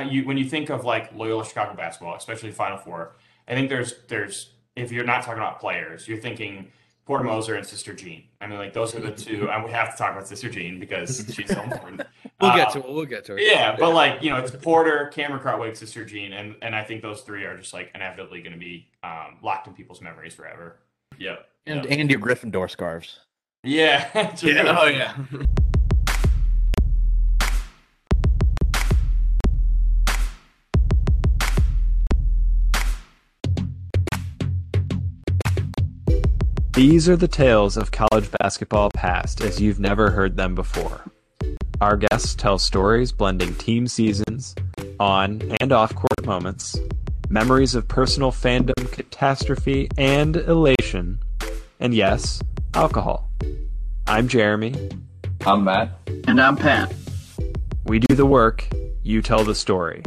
you when you think of like Loyola Chicago basketball, especially Final Four, I think there's there's if you're not talking about players, you're thinking Porter Moser and Sister Jean. I mean, like those are the two, and we have to talk about Sister Jean because she's so important. we'll uh, get to it. We'll get to it. Yeah, but like you know, it's Porter, Cameron Krutwig, Sister Jean, and and I think those three are just like inevitably going to be um, locked in people's memories forever. Yep. And yep. and your Gryffindor scarves. Yeah. yeah. Oh yeah. These are the tales of college basketball past as you've never heard them before. Our guests tell stories blending team seasons, on and off court moments, memories of personal fandom, catastrophe, and elation, and yes, alcohol. I'm Jeremy. I'm Matt. And I'm Pat. We do the work, you tell the story.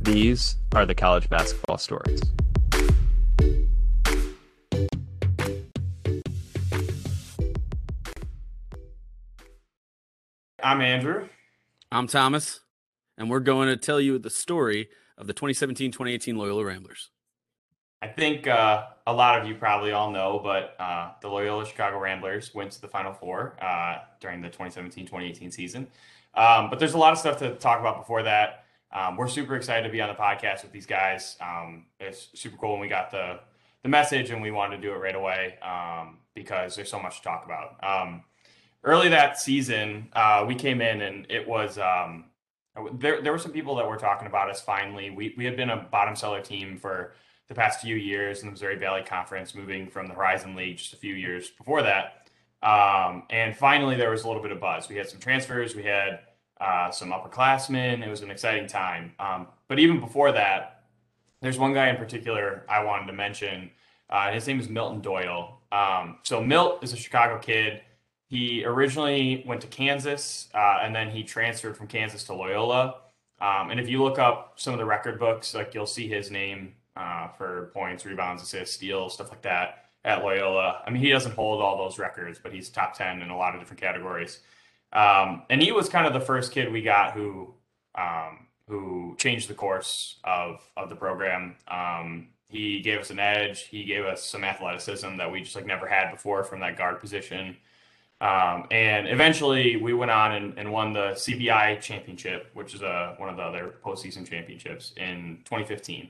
These are the college basketball stories. I'm Andrew. I'm Thomas, and we're going to tell you the story of the 2017-2018 Loyola Ramblers. I think uh, a lot of you probably all know, but uh, the Loyola Chicago Ramblers went to the Final Four uh, during the 2017-2018 season. Um, but there's a lot of stuff to talk about before that. Um, we're super excited to be on the podcast with these guys. Um, it's super cool when we got the the message, and we wanted to do it right away um, because there's so much to talk about. Early that season, uh, we came in and it was um, there. There were some people that were talking about us. Finally, we we had been a bottom cellar team for the past few years in the Missouri Valley Conference, moving from the Horizon League just a few years before that. Um, and finally, there was a little bit of buzz. We had some transfers. We had uh, some upperclassmen. It was an exciting time. Um, but even before that, there's one guy in particular I wanted to mention. Uh, his name is Milton Doyle. Um, so Milt is a Chicago kid. He originally went to Kansas, uh, and then he transferred from Kansas to Loyola. Um, and if you look up some of the record books, like you'll see his name uh, for points, rebounds, assists, steals, stuff like that at Loyola. I mean, he doesn't hold all those records, but he's top ten in a lot of different categories. Um, and he was kind of the first kid we got who um, who changed the course of of the program. Um, he gave us an edge. He gave us some athleticism that we just like never had before from that guard position. Um, and eventually we went on and, and, won the CBI championship, which is a, uh, one of the other postseason championships in 2015.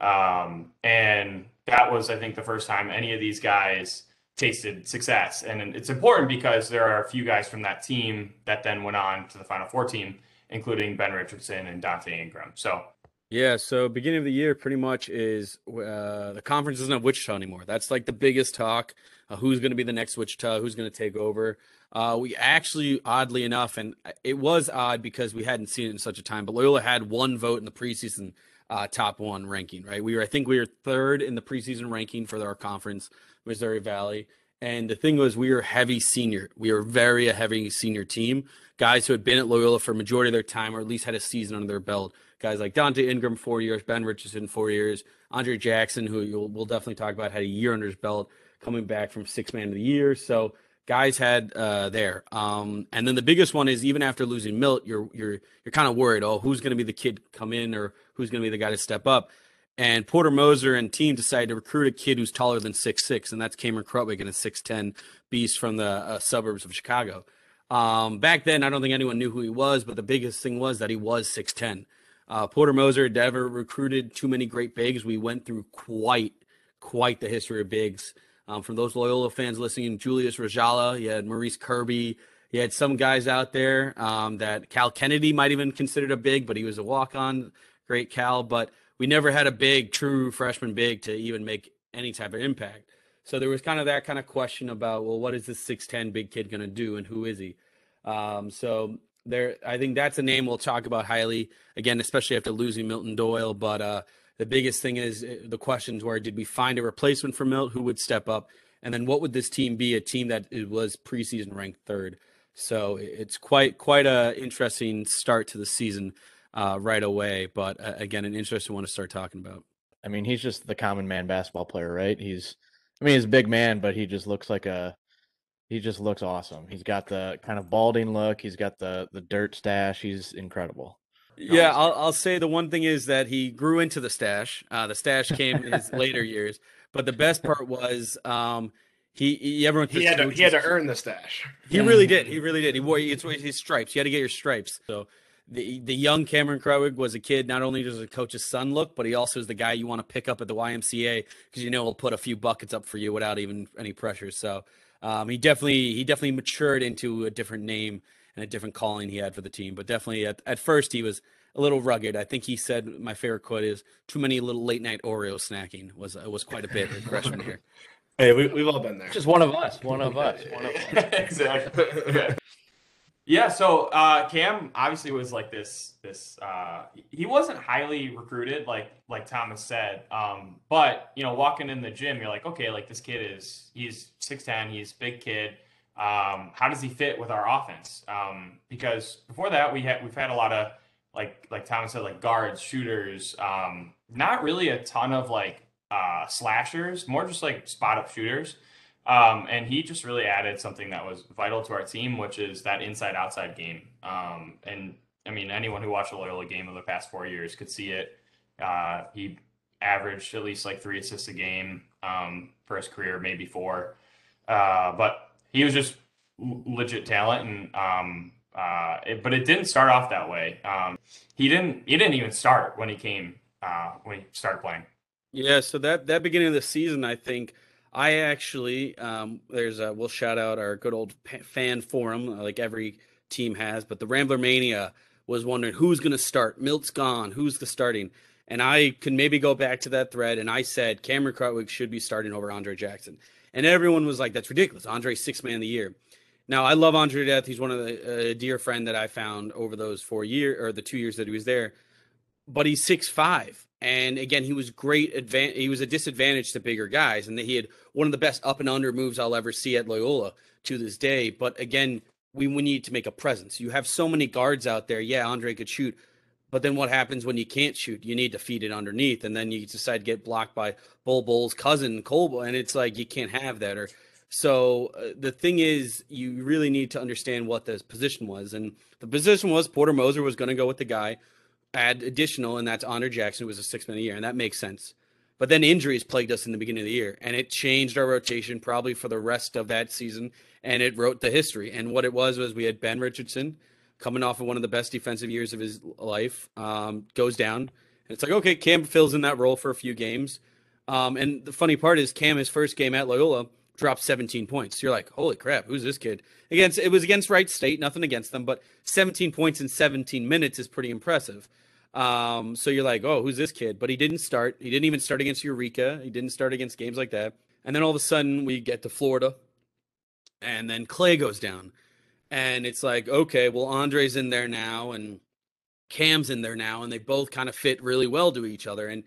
Um, and that was, I think, the first time any of these guys tasted success. And it's important because there are a few guys from that team that then went on to the Final Four team, including Ben Richardson and Donte Ingram. So yeah, so beginning of the year pretty much is uh, the conference isn't at Wichita anymore. That's like the biggest talk. Uh, who's going to be the next Wichita? Who's going to take over? Uh, we actually, oddly enough, and it was odd because we hadn't seen it in such a time, but Loyola had one vote in the preseason uh, top one ranking, right? We were, I think we were third in the preseason ranking for our conference, Missouri Valley. And the thing was, we were heavy senior. We were very a heavy senior team. Guys who had been at Loyola for a majority of their time, or at least had a season under their belt guys like Donte Ingram, four years, Ben Richardson, four years, Aundre Jackson, who we'll definitely talk about, had a year under his belt coming back from six man of the year. So guys had uh, there. Um, and then the biggest one is even after losing Milt, you're you're you're kind of worried. Oh, who's going to be the kid come in, or who's going to be the guy to step up? And Porter Moser and team decided to recruit a kid who's taller than six six, and that's Cameron Krutwig, and a six ten beast from the uh, suburbs of Chicago. Um, back then, I don't think anyone knew who he was, but the biggest thing was that he was six ten. Uh, Porter Moser never recruited too many great bigs. We went through quite, quite the history of bigs. Um, from those Loyola fans listening, Julius Rajala, you had Maurice Kirby, you had some guys out there um, that Cal Kennedy might even considered a big, but he was a walk-on, great Cal. But we never had a big, true freshman big to even make any type of impact. So there was kind of that kind of question about, well, what is this 6'10 big kid going to do and who is he? Um, so there I think that's a name we'll talk about highly again, especially after losing Milton Doyle. But uh, the biggest thing is uh, the questions were: Did we find a replacement for Milt? Who would step up? And then what would this team be? A team that was preseason ranked third. So it's quite quite a interesting start to the season uh, right away. But uh, again, an interesting one to start talking about. I mean, he's just the common man basketball player, right? He's, I mean, he's a big man, but he just looks like a he just looks awesome. He's got the kind of balding look. He's got the the dirt stash. He's incredible. Yeah, I'll, I'll say the one thing is that he grew into the stash. Uh, the stash came in his later years, but the best part was um, he, he everyone He had to he had to earn the stash. He really did. He really did. He wore it's his stripes. You had to get your stripes. So the the young Cameron Krutwig was a kid. Not only does a coach's son look, but he also is the guy you want to pick up at the YMCA because you know he'll put a few buckets up for you without even any pressure. So um, he definitely he definitely matured into a different name and a different calling he had for the team. But definitely at, at first he was a little rugged. I think he said my favorite quote is "too many little late night Oreo snacking" was was quite a bit in freshman year. Hey, we, we've all been there. Just one of us. One of us. One of us. exactly. Yeah. Yeah, so uh, Cam obviously was like this. This uh, he wasn't highly recruited, like like Thomas said. Um, but you know, walking in the gym, you're like, okay, like this kid is he's six ten, he's big kid. Um, how does he fit with our offense? Um, because before that, we had we've had a lot of like like Thomas said, like guards, shooters. Um, not really a ton of like uh, slashers, more just like spot up shooters. Um, and he just really added something that was vital to our team, which is that inside outside game. Um, and I mean, anyone who watched a Loyola game of the past four years could see it. Uh, he averaged at least like three assists a game um, for his career, maybe four. Uh, but he was just legit talent, and um, uh, it, but it didn't start off that way. Um, he didn't. He didn't even start when he came uh, when he started playing. Yeah, so that that beginning of the season, I think I actually um, there's a we'll shout out our good old fan forum like every team has, but the Rambler Mania was wondering who's going to start. Milt's gone. Who's the starting? And I can maybe go back to that thread, and I said Cameron Krutwig should be starting over Aundre Jackson, and everyone was like, "That's ridiculous." Aundre six man of the year. Now I love Aundre to death. He's one of the uh, dear friend that I found over those four years or the two years that he was there, but he's six five and again, he was great. Advan- he was a disadvantage to bigger guys, and he had one of the best up and under moves I'll ever see at Loyola to this day. But again, we, we need to make a presence. You have so many guards out there. Yeah, Aundre could shoot, but then what happens when you can't shoot? You need to feed it underneath, and then you decide to get blocked by Bol Bol's cousin Cole, and it's like you can't have that. Or so uh, the thing is, you really need to understand what the position was, and the position was Porter Moser was going to go with the guy add additional, and that's Aundre Jackson, who was a six man a year, and that makes sense. But then injuries plagued us in the beginning of the year, and it changed our rotation probably for the rest of that season, and it wrote the history. And what it was was we had Ben Richardson coming off of one of the best defensive years of his life, um, goes down. And it's like, okay, Cam fills in that role for a few games. Um, and the funny part is, Cam, his first game at Loyola, dropped 17 points. You're like, holy crap, who's this kid? Against it was against Wright State, nothing against them, but 17 points in 17 minutes is pretty impressive. Um, so you're like, oh, who's this kid? But he didn't start. He didn't even start against Eureka. He didn't start against games like that. And then all of a sudden we get to Florida, and then Clay goes down, and it's like, okay, well Aundre's in there now, and Cam's in there now, and they both kind of fit really well to each other. And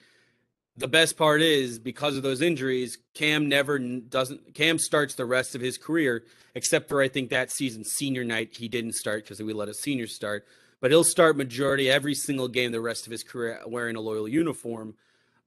the best part is because of those injuries, Cam never doesn't. Cam starts the rest of his career, except for I think that season, senior night, he didn't start because we let a senior start but he'll start majority every single game the rest of his career wearing a loyal uniform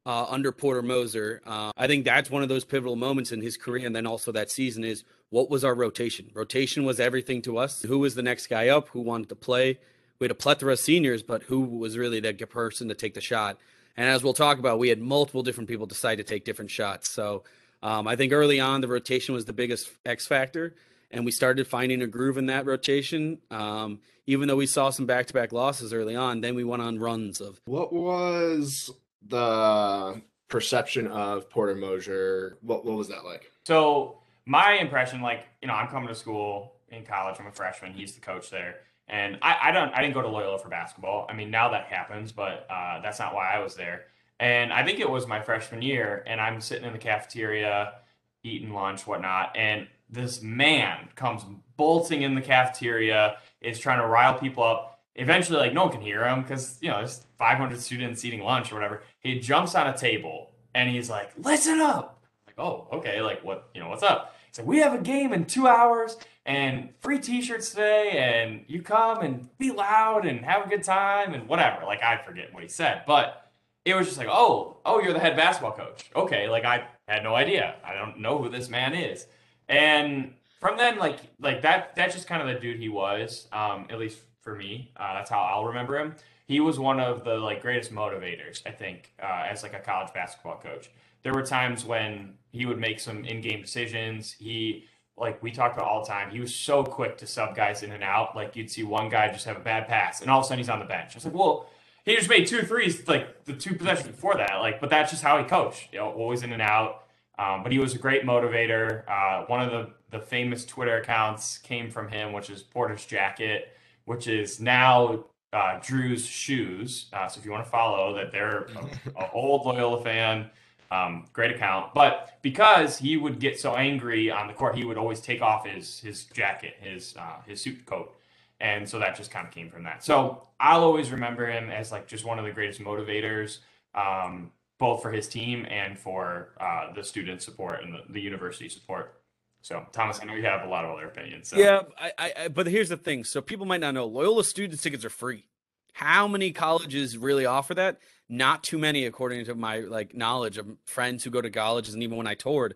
uh, under Porter Moser. Uh, I think that's one of those pivotal moments in his career, and then also that season is what was our rotation? Rotation was everything to us. Who was the next guy up? Who wanted to play? We had a plethora of seniors, but who was really the person to take the shot? And as we'll talk about, we had multiple different people decide to take different shots. So um, I think early on, the rotation was the biggest X factor and we started finding a groove in that rotation. Um, even though we saw some back to back losses early on, then we went on runs of. What was the perception of Porter Moser? What, what was that like? So, my impression, like, you know, I'm coming to school in college, I'm a freshman, he's the coach there. And I, I don't I didn't go to Loyola for basketball. I mean now that happens, but uh, that's not why I was there. And I think it was my freshman year, and I'm sitting in the cafeteria, eating lunch, whatnot, and this man comes bolting in the cafeteria, is trying to rile people up. Eventually, like no one can hear him because you know there's 500 students eating lunch or whatever. He jumps on a table and he's like, "Listen up!" Like, oh, okay, like what? You know, what's up? Like, "We have a game in two hours and free T-shirts today, and you come and be loud and have a good time and whatever." Like I forget what he said, but it was just like, "Oh, oh, you're the head basketball coach." Okay, like I had no idea. I don't know who this man is. And from then, like like that that's just kind of the dude he was. Um, at least for me, uh, that's how I'll remember him. He was one of the like greatest motivators, I think, uh, as like a college basketball coach. There were times when he would make some in-game decisions. He like we talked about all the time. He was so quick to sub guys in and out. Like you'd see one guy just have a bad pass, and all of a sudden he's on the bench. I was like, well, he just made two threes like the two possessions before that. Like, but that's just how he coached. You know, always in and out. Um, but he was a great motivator. Uh, one of the the famous Twitter accounts came from him, which is Porter's Jacket, which is now uh, Drew's Shoes. Uh, so if you want to follow that, they're an old Loyola fan. Um, great account, but because he would get so angry on the court, he would always take off his his jacket, his uh, his suit coat, and so that just kind of came from that. So I'll always remember him as like just one of the greatest motivators, um, both for his team and for uh, the student support and the, the university support. So Thomas, I know you have a lot of other opinions. So. Yeah, I, I, but here's the thing. So people might not know Loyola student tickets are free. How many colleges really offer that? Not too many, according to my like knowledge of friends who go to colleges, and even when I toured.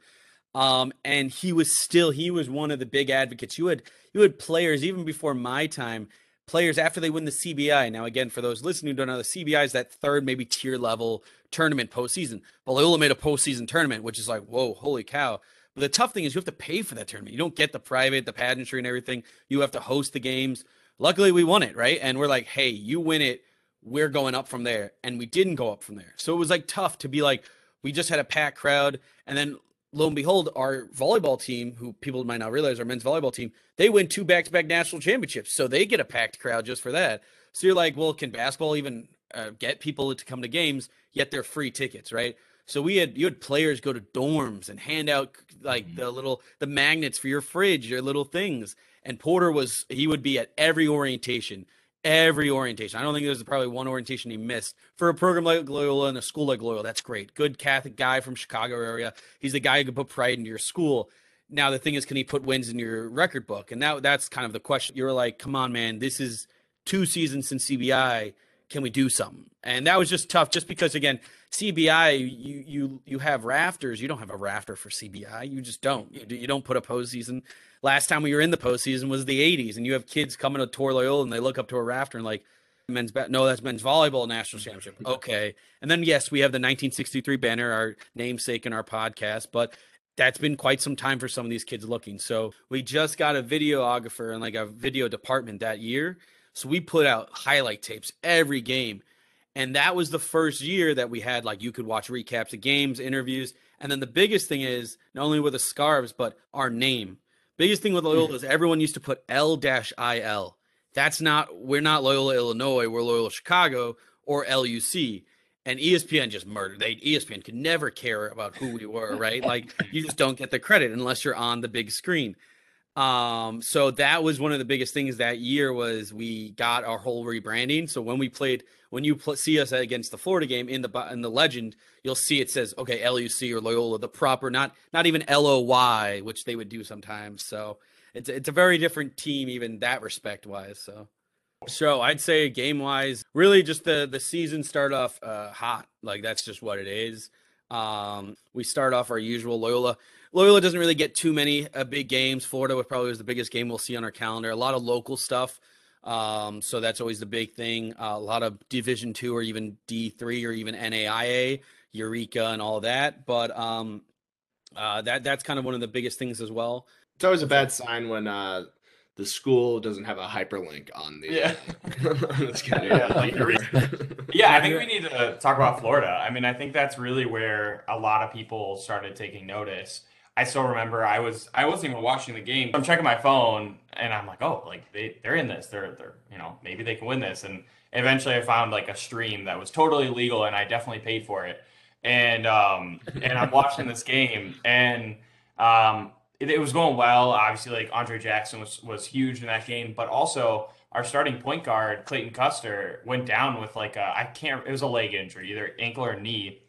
Um, and he was still he was one of the big advocates. You had you had players even before my time, players after they win the CBI. Now, again, for those listening who don't know, the CBI is that third, maybe tier level tournament postseason. Loyola made a postseason tournament, which is like, whoa, holy cow. But the tough thing is you have to pay for that tournament. You don't get the private, the pageantry, and everything. You have to host the games. Luckily, we won it, right? And we're like, hey, you win it, we're going up from there. And we didn't go up from there. So it was like tough to be like, we just had a packed crowd. And then lo and behold, our volleyball team, who people might not realize, our men's volleyball team, they win two back to back national championships. So they get a packed crowd just for that. So you're like, well, can basketball even uh, get people to come to games? Yet they're free tickets, right? So we had you had players go to dorms and hand out like the little the magnets for your fridge, your little things. And Porter was he would be at every orientation, every orientation. I don't think there's probably one orientation he missed for a program like Loyola and a school like Loyola. That's great. Good Catholic guy from Chicago area. He's the guy who can put pride into your school. Now the thing is, can he put wins in your record book? And that that's kind of the question. You're like, come on, man, this is two seasons since CBI. Can we do something? And that was just tough, just because again, CBI, you you you have rafters. You don't have a rafter for CBI. You just don't. You, you don't put a postseason. Last time we were in the postseason was the '80s, and you have kids coming to tour Loyola and they look up to a rafter and like men's ba- no, that's men's volleyball national championship. Okay, and then yes, we have the 1963 banner, our namesake in our podcast, but that's been quite some time for some of these kids looking. So we just got a videographer and like a video department that year. So we put out highlight tapes every game and that was the first year that we had like you could watch recaps of games, interviews. And then the biggest thing is not only were the scarves, but our name. Biggest thing with Loyola hmm. is everyone used to put L IL. That's not, we're not Loyola, Illinois, we're Loyola, Chicago or LUC. And ESPN just murdered. They ESPN could never care about who we were, right? like you just don't get the credit unless you're on the big screen. Um, so that was one of the biggest things that year was we got our whole rebranding. So when we played, when you pl- see us against the Florida game in the in the legend, you'll see it says okay LUC or Loyola, the proper, not not even LOY, which they would do sometimes. So it's it's a very different team, even that respect wise. So. So I'd say game wise, really just the the season start off uh, hot. Like that's just what it is. Um, we start off our usual Loyola. Loyola doesn't really get too many uh, big games. Florida was probably was the biggest game we'll see on our calendar. A lot of local stuff. Um, so that's always the big thing. Uh, a lot of Division two or even D three or even NAIA, Eureka, and all that. But um, uh, that that's kind of one of the biggest things as well. It's always a bad sign when uh, the school doesn't have a hyperlink on the. Yeah. uh, Yeah, like Yeah, I think we need to talk about Florida. I mean, I think that's really where a lot of people started taking notice. I still remember I was I wasn't even watching the game. I'm checking my phone and I'm like, oh, like they they're in this. They're they're you know maybe they can win this. And eventually I found like a stream that was totally legal and I definitely paid for it. And um and I'm watching this game and um it, it was going well. Obviously, like Aundre Jackson was was huge in that game, but also our starting point guard Clayton Custer went down with like a I can't it was a leg injury, either ankle or knee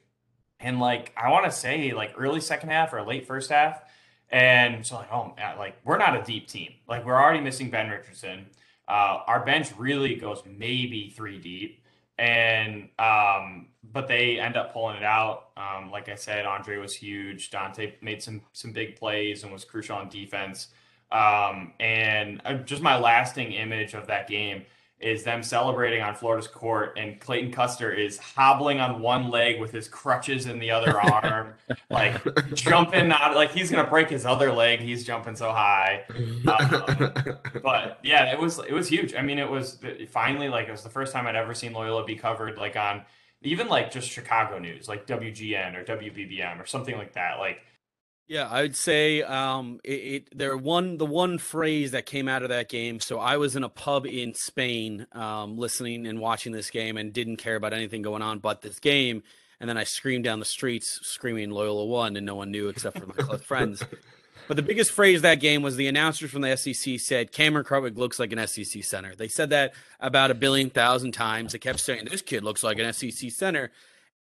and like I want to say like early second half or late first half. And so like, oh man, like we're not a deep team. Like we're already missing Ben Richardson. Uh, our bench really goes maybe three deep. And um, but they end up pulling it out. Um, like I said, Aundre was huge. Donte made some some big plays and was crucial on defense. Um, and uh, just my lasting image of that game is them celebrating on Florida's court, and Clayton Custer is hobbling on one leg with his crutches in the other arm, like jumping out, like he's gonna break his other leg. He's jumping so high. Um, but yeah, it was it was huge. I mean, it was finally like it was the first time I'd ever seen Loyola be covered like on even like just Chicago news, like WGN or WBBM or something like that. Like yeah, I would say um, it, it there one the one phrase that came out of that game. So I was in a pub in Spain, um, listening and watching this game, and didn't care about anything going on but this game. And then I screamed down the streets, screaming Loyola won, and no one knew except for my close friends. But the biggest phrase that game was the announcers from the SEC said Cameron Krutwig looks like an SEC center. They said that about a billion thousand times. They kept saying this kid looks like an SEC center.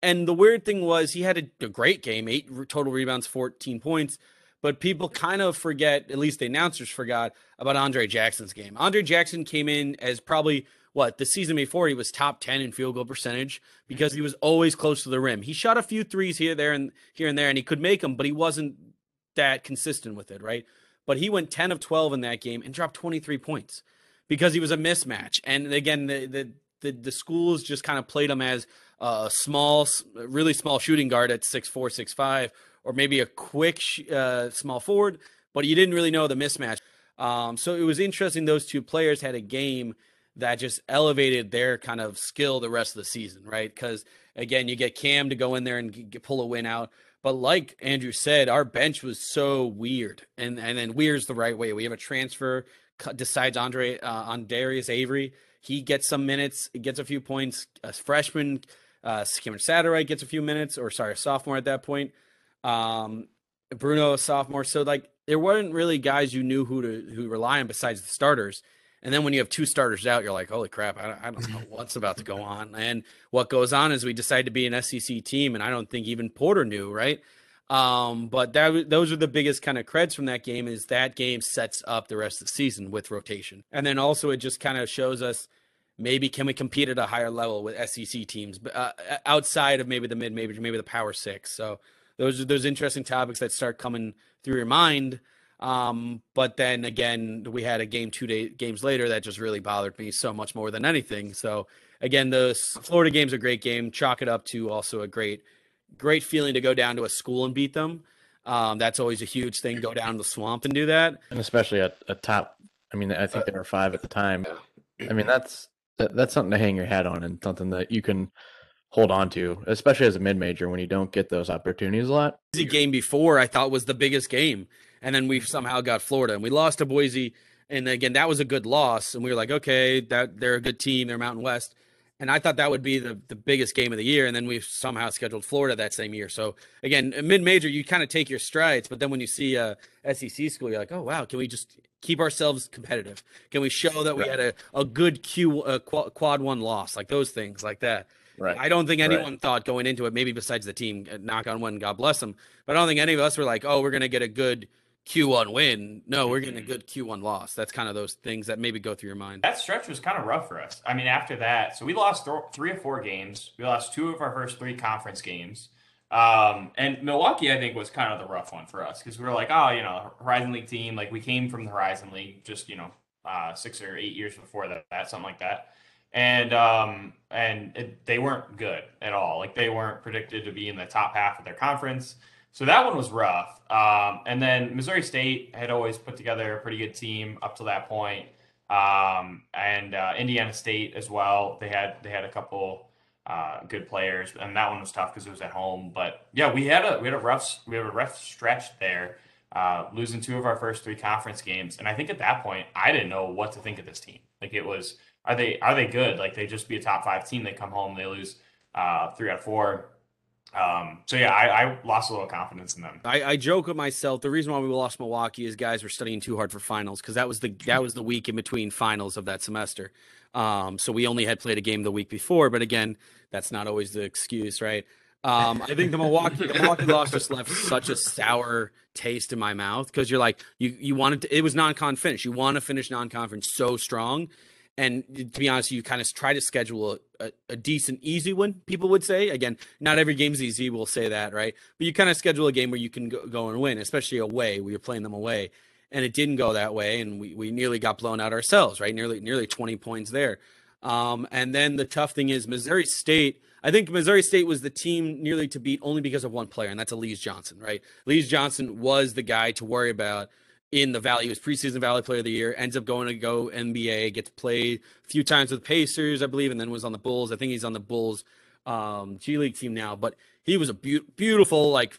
And the weird thing was he had a, a great game, eight total rebounds, 14 points. But people kind of forget, at least the announcers forgot, about Aundre Jackson's game. Aundre Jackson came in as probably what the season before he was top 10 in field goal percentage because mm-hmm. he was always close to the rim. He shot a few threes here, there, and here and there, and he could make them, but he wasn't that consistent with it, right? But he went 10 of 12 in that game and dropped 23 points because he was a mismatch. And again, the the the, the schools just kind of played him as a small, really small shooting guard at six four, six five, or maybe a quick uh, small forward, but you didn't really know the mismatch. Um, so it was interesting. Those two players had a game that just elevated their kind of skill the rest of the season, right? Because again, you get Cam to go in there and pull a win out. But like Andrew said, our bench was so weird, and and then weird's the right way. We have a transfer decides Aundre uh, on Darius Avery. He gets some minutes, gets a few points. A freshman uh, Cameron Satterwhite gets a few minutes, or sorry, sophomore at that point. Um, Bruno, a sophomore. So like there weren't really guys you knew who to who rely on besides the starters. And then when you have two starters out, you're like, holy crap, I, I don't know what's about to go on. And what goes on is we decide to be an SEC team, and I don't think even Porter knew, right? Um, but that those are the biggest kind of creds from that game. Is that game sets up the rest of the season with rotation, and then also it just kind of shows us maybe can we compete at a higher level with SEC teams, uh, outside of maybe the mid major, maybe the Power Six. So those are those interesting topics that start coming through your mind. Um, but then again, we had a game two day, games later that just really bothered me so much more than anything. So again, the Florida game's a great game. Chalk it up to also a great, great feeling to go down to a school and beat them. Um, that's always a huge thing. Go down to the swamp and do that, and especially at a top. I mean, I think there were five at the time. I mean, that's that, that's something to hang your hat on and something that you can hold on to, especially as a mid major when you don't get those opportunities a lot. The game before I thought was the biggest game, and then we somehow got Florida and we lost to Boise, and again that was a good loss, and we were like, okay, that they're a good team, they're Mountain West, and I thought that would be the the biggest game of the year, and then we somehow scheduled Florida that same year. So again, mid major, you kind of take your strides, but then when you see a SEC school, you're like, oh wow, can we just keep ourselves competitive? Can we show that we right. had a, a good Q a quad one loss, like those things like that? Right. I don't think anyone right. thought going into it, maybe besides the team, uh, knock on one, God bless them. But I don't think any of us were like, oh, we're going to get a good Q1 win. No, we're getting a good Q1 loss. That's kind of those things that maybe go through your mind. That stretch was kind of rough for us. I mean, after that, so we lost th- three or four games. We lost two of our first three conference games. Um, and Milwaukee, I think, was kind of the rough one for us because we were like, oh, you know, Horizon League team. Like we came from the Horizon League just, you know, uh, six or eight years before that, that something like that. And um, and it, they weren't good at all. Like they weren't predicted to be in the top half of their conference. So that one was rough. Um, and then Missouri State had always put together a pretty good team up to that point. Um, and uh, Indiana State as well. They had they had a couple uh, good players, and that one was tough because it was at home. But yeah, we had a we had a rough we had a rough stretch there, uh, losing two of our first three conference games. And I think at that point, I didn't know what to think of this team. Like it was, are they are they good? Like they just be a top five team. They come home, they lose uh, three out of four. Um, so yeah, I, I, lost a little confidence in them. I, I, joke with myself. The reason why we lost Milwaukee is guys were studying too hard for finals because that was the that was the week in between finals of that semester. Um, so we only had played a game the week before, but again, that's not always the excuse, right? Um, I think the Milwaukee the Milwaukee loss just left such a sour taste in my mouth because you're like you you wanted to, it was non-con finish. You want to finish non-conference so strong, and to be honest, you kind of try to schedule a, a, decent, easy win. People would say again, not every game's easy. We'll say that, right? But you kind of schedule a game where you can go, go and win, especially away where you're playing them away and it didn't go that way, and we, we nearly got blown out ourselves, right? Nearly nearly 20 points there. Um, and then the tough thing is Missouri State. I think Missouri State was the team nearly to beat only because of one player, and that's Alize Johnson, right? Alize Johnson was the guy to worry about in the Valley. He was preseason Valley Player of the Year. Ends up going to go NBA. Gets played a few times with Pacers, I believe, and then was on the Bulls. I think he's on the Bulls um, G League team now. But he was a be- beautiful like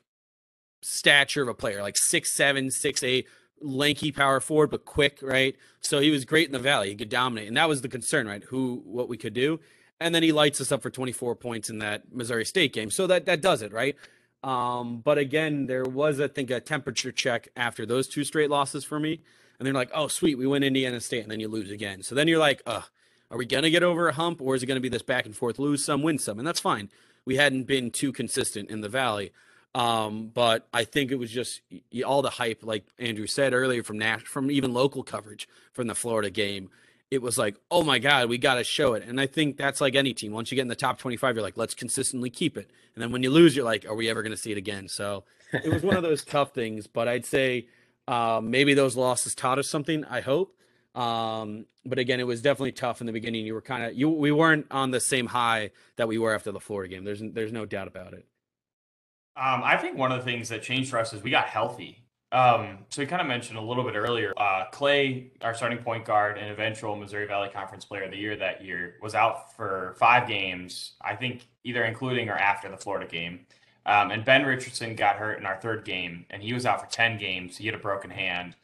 stature of a player, like six seven, six eight, lanky power forward, but quick, right? So he was great in the Valley. He could dominate, and that was the concern, right? Who, what we could do. And then he lights us up for 24 points in that Missouri State game. So that that does it, right? Um, but again, there was, I think, a temperature check after those two straight losses for me. And they're like, oh, sweet, we win Indiana State, and then you lose again. So then you're like, are we going to get over a hump, or is it going to be this back and forth, lose some, win some? And that's fine. We hadn't been too consistent in the Valley. Um, but I think it was just all the hype, like Andrew said earlier, from Nash, from even local coverage from the Florida game. It was like, oh my God, we got to show it. And I think that's like any team. Once you get in the top 25, you're like, let's consistently keep it. And then when you lose, you're like, are we ever going to see it again? So it was one of those tough things. But I'd say um, maybe those losses taught us something. I hope. Um, but again, it was definitely tough in the beginning. You were kind of you. We weren't on the same high that we were after the Florida game. There's there's no doubt about it. Um, I think one of the things that changed for us is we got healthy. Um, so we kind of mentioned a little bit earlier, uh, Clay, our starting point guard and eventual Missouri Valley Conference Player of the Year that year, was out for five games. I think either including or after the Florida game. Um, and Ben Richardson got hurt in our third game, and he was out for ten games. He had a broken hand.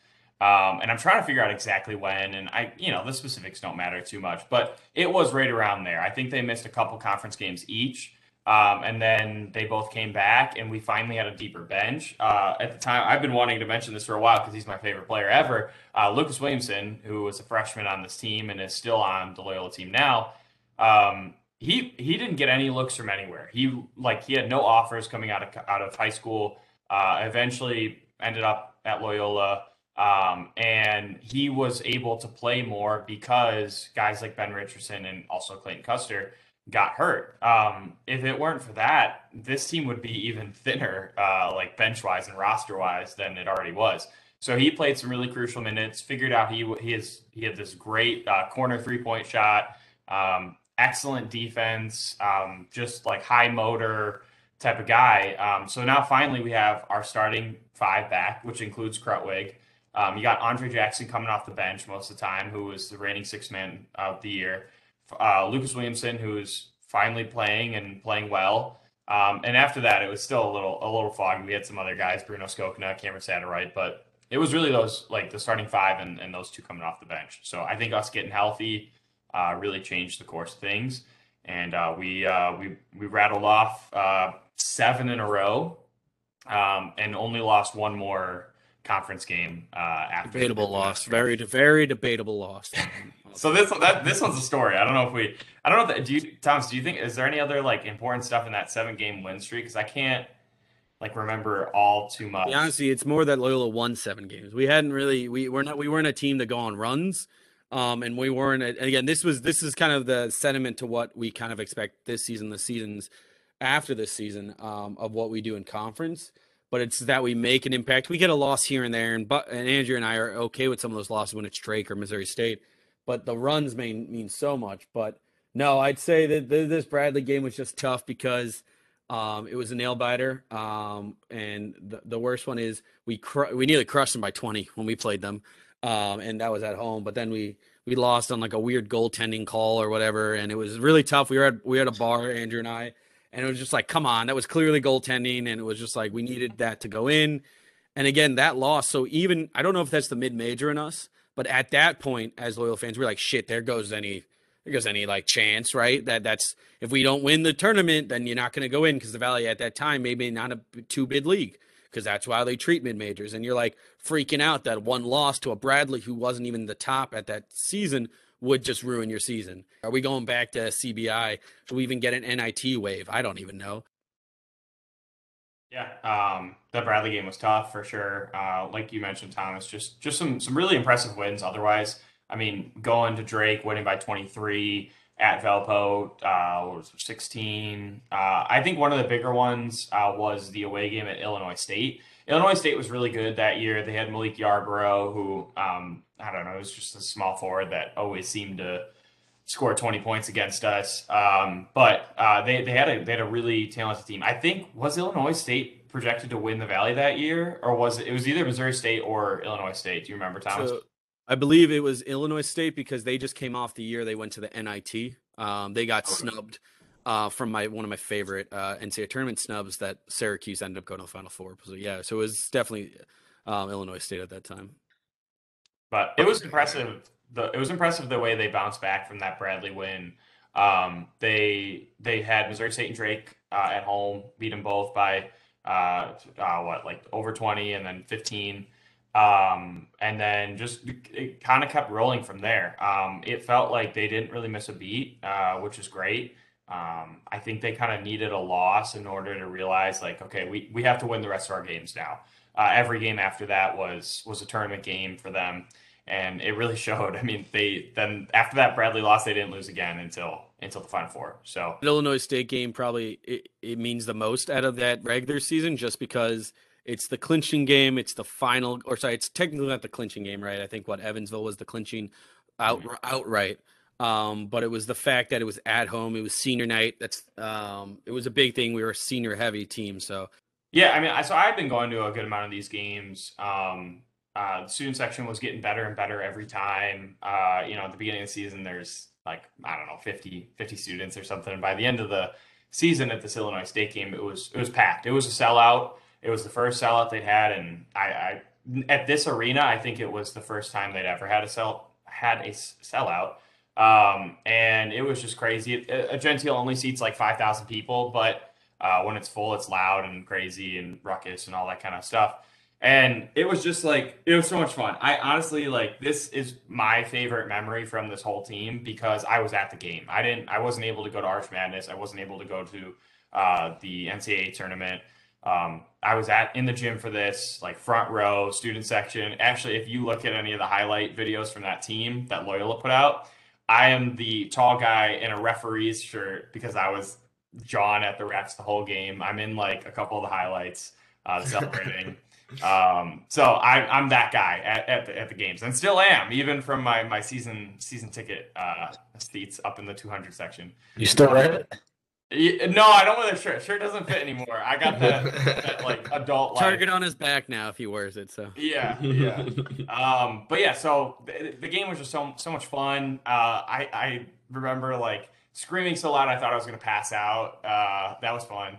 Um, and I'm trying to figure out exactly when, and I, you know, the specifics don't matter too much, but it was right around there. I think they missed a couple conference games each. Um, and then they both came back, and we finally had a deeper bench. Uh, at the time, I've been wanting to mention this for a while because he's my favorite player ever. Uh, Lucas Williamson, who was a freshman on this team and is still on the Loyola team now, um, he he didn't get any looks from anywhere. He like he had no offers coming out of out of high school. Uh, eventually, ended up at Loyola. Um, and he was able to play more because guys like Ben Richardson and also Clayton Custer got hurt. Um, if it weren't for that, this team would be even thinner, uh, like bench wise and roster wise, than it already was. So he played some really crucial minutes. Figured out he he is he had this great uh, corner three point shot, um, excellent defense, um, just like high motor type of guy. Um, so now finally we have our starting five back, which includes Krutwig. Um, you got Aundre Jackson coming off the bench most of the time, who was the reigning six man of the year. Uh, Lucas Williamson, who's finally playing and playing well. Um, and after that, it was still a little a little foggy. We had some other guys, Bruno Skokna, Cameron Satterwhite, but it was really those like the starting five and, and those two coming off the bench. So I think us getting healthy uh, really changed the course of things, and uh, we uh, we we rattled off uh, seven in a row, um, and only lost one more conference game uh, after debatable loss. Very very debatable loss. so this that this one's a story. I don't know if we. I don't know. If, do you, Thomas? Do you think is there any other like important stuff in that seven game win streak? Because I can't like remember all too much. Be honestly, it's more that Loyola won seven games. We hadn't really. We were not. We weren't a team to go on runs. Um, and we weren't. And again, this was this is kind of the sentiment to what we kind of expect this season, the seasons after this season um, of what we do in conference but it's that we make an impact. We get a loss here and there, and but and Andrew and I are okay with some of those losses when it's Drake or Missouri State, but the runs mean mean so much. But no, I'd say that this Bradley game was just tough because um, it was a nail biter, um, and the, the worst one is we cr- we nearly crushed them by twenty when we played them, um, and that was at home. But then we we lost on like a weird goaltending call or whatever, and it was really tough. We were at we were at a bar, Andrew and I and it was just like, come on, that was clearly goaltending, and it was just like we needed that to go in. And again, that loss. So even I don't know if that's the mid major in us, but at that point, as loyal fans, we're like, shit, there goes any there goes any like chance, right? That that's if we don't win the tournament, then you're not going to go in because the Valley at that time maybe not a two bid league because that's why they treat mid majors, and you're like freaking out that one loss to a Bradley who wasn't even the top at that season would just ruin your season. Are we going back to CBI? Should we even get an NIT wave? I don't even know. Yeah, um, the Bradley game was tough for sure. Uh, like you mentioned, Thomas, just just some some really impressive wins. Otherwise, I mean, going to Drake, winning by 23 at Valpo, uh, was 16. Uh, I think one of the bigger ones uh, was the away game at Illinois State. Illinois State was really good that year. They had Milik Yarbrough, who um, I don't know, it was just a small forward that always seemed to score 20 points against us. Um, but uh, they they had a they had a really talented team. I think was Illinois State projected to win the Valley that year, or was it? It was either Missouri State or Illinois State. Do you remember, Thomas? So, I believe it was Illinois State because they just came off the year they went to the NIT. Um, they got Okay. snubbed uh, from my one of my favorite uh, NCAA tournament snubs that Syracuse ended up going to the Final Four. So yeah, so it was definitely um, Illinois State at that time. But it was impressive. The it was impressive the way they bounced back from that Bradley win. Um, they they had Missouri State and Drake uh, at home, beat them both by uh, uh, what like over twenty and then fifteen, um, and then just it kind of kept rolling from there. Um, it felt like they didn't really miss a beat, uh, which is great. Um, I think they kind of needed a loss in order to realize like, okay, we, we have to win the rest of our games now. Uh, every game after that was was a tournament game for them, and it really showed. I mean, they then after that Bradley loss, they didn't lose again until until the final four. So The Illinois State game probably it, it means the most out of that regular season just because it's the clinching game. It's the final, or sorry, it's technically not the clinching game, right? I think what Evansville was the clinching out outright. Um, but it was the fact that it was at home. It was senior night. That's um, it was a big thing. We were a senior heavy team, so Yeah, I mean, I, so I've been going to a good amount of these games. Um, uh, the student section was getting better and better every time. Uh, you know, at the beginning of the season, there's like I don't know, 50, 50 students or something. And by the end of the season at this Illinois State game, it was it was packed. It was a sellout. It was the first sellout they'd had, and I, I at this arena, I think it was the first time they'd ever had a sell had a sellout. Um, and it was just crazy. A, a Gentile only seats like five thousand people, but uh, when it's full, it's loud and crazy and ruckus and all that kind of stuff. And it was just like it was so much fun. I honestly like this is my favorite memory from this whole team because I was at the game. I didn't. I wasn't able to go to Arch Madness. I wasn't able to go to uh, the NCAA tournament. Um, I was at in the gym for this, like front row, student section. Actually, if you look at any of the highlight videos from that team that Loyola put out, I am the tall guy in a referee's shirt because I was John at the refs the whole game. I'm in like a couple of the highlights uh, celebrating. Um, so I, I'm that guy at, at, the, at the games and still am, even from my, my season season ticket uh, seats up in the 200 section. You still wear it? Yeah, No, I don't wear the shirt. Shirt doesn't fit anymore. I got that, that like adult life. target on his back now if he wears it. So Yeah, yeah. um, but yeah, so the, the game was just so so much fun. Uh, I I remember like screaming so loud I thought I was gonna pass out. Uh, that was fun.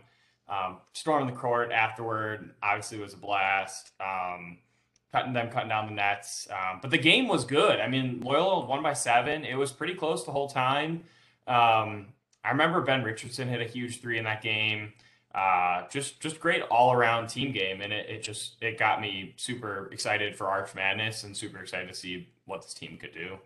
Um, storming the court afterward obviously was a blast. Um, cutting them cutting down the nets. Um, but the game was good. I mean, Loyola won by seven. It was pretty close the whole time. Um, I remember Ben Richardson hit a huge three in that game. Uh, just just great all around team game, and it, it just it got me super excited for Arch Madness and super excited to see what this team could do.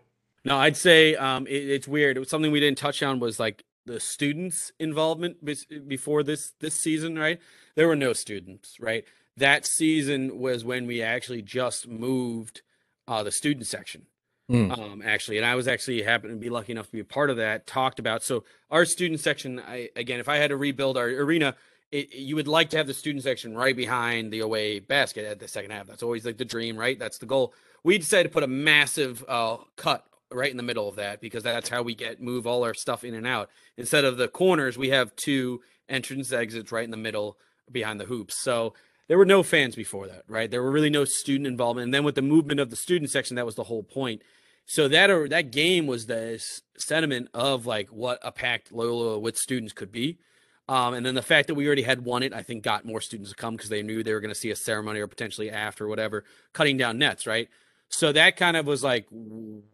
No, I'd say um, it, it's weird. It was something we didn't touch on was like the students' involvement before this this season. Right, there were no students. Right, that season was when we actually just moved uh, the student section. Mm. Um, actually, and I was actually happened to be lucky enough to be a part of that. Talked about so our student section. I again, if I had to rebuild our arena, it, you would like to have the student section right behind the away basket at the second half. That's always like the dream, right? That's the goal. We decided to put a massive uh, cut right in the middle of that because that's how we get move all our stuff in and out. Instead of the corners, we have two entrance exits right in the middle behind the hoops. So there were no fans before that, right? There were really no student involvement. And then with the movement of the student section, that was the whole point. So that or that game was the sentiment of like what a packed Loyola with students could be. Um, and then the fact that we already had won it, I think, got more students to come because they knew they were going to see a ceremony or potentially after whatever, cutting down nets, right? So that kind of was like,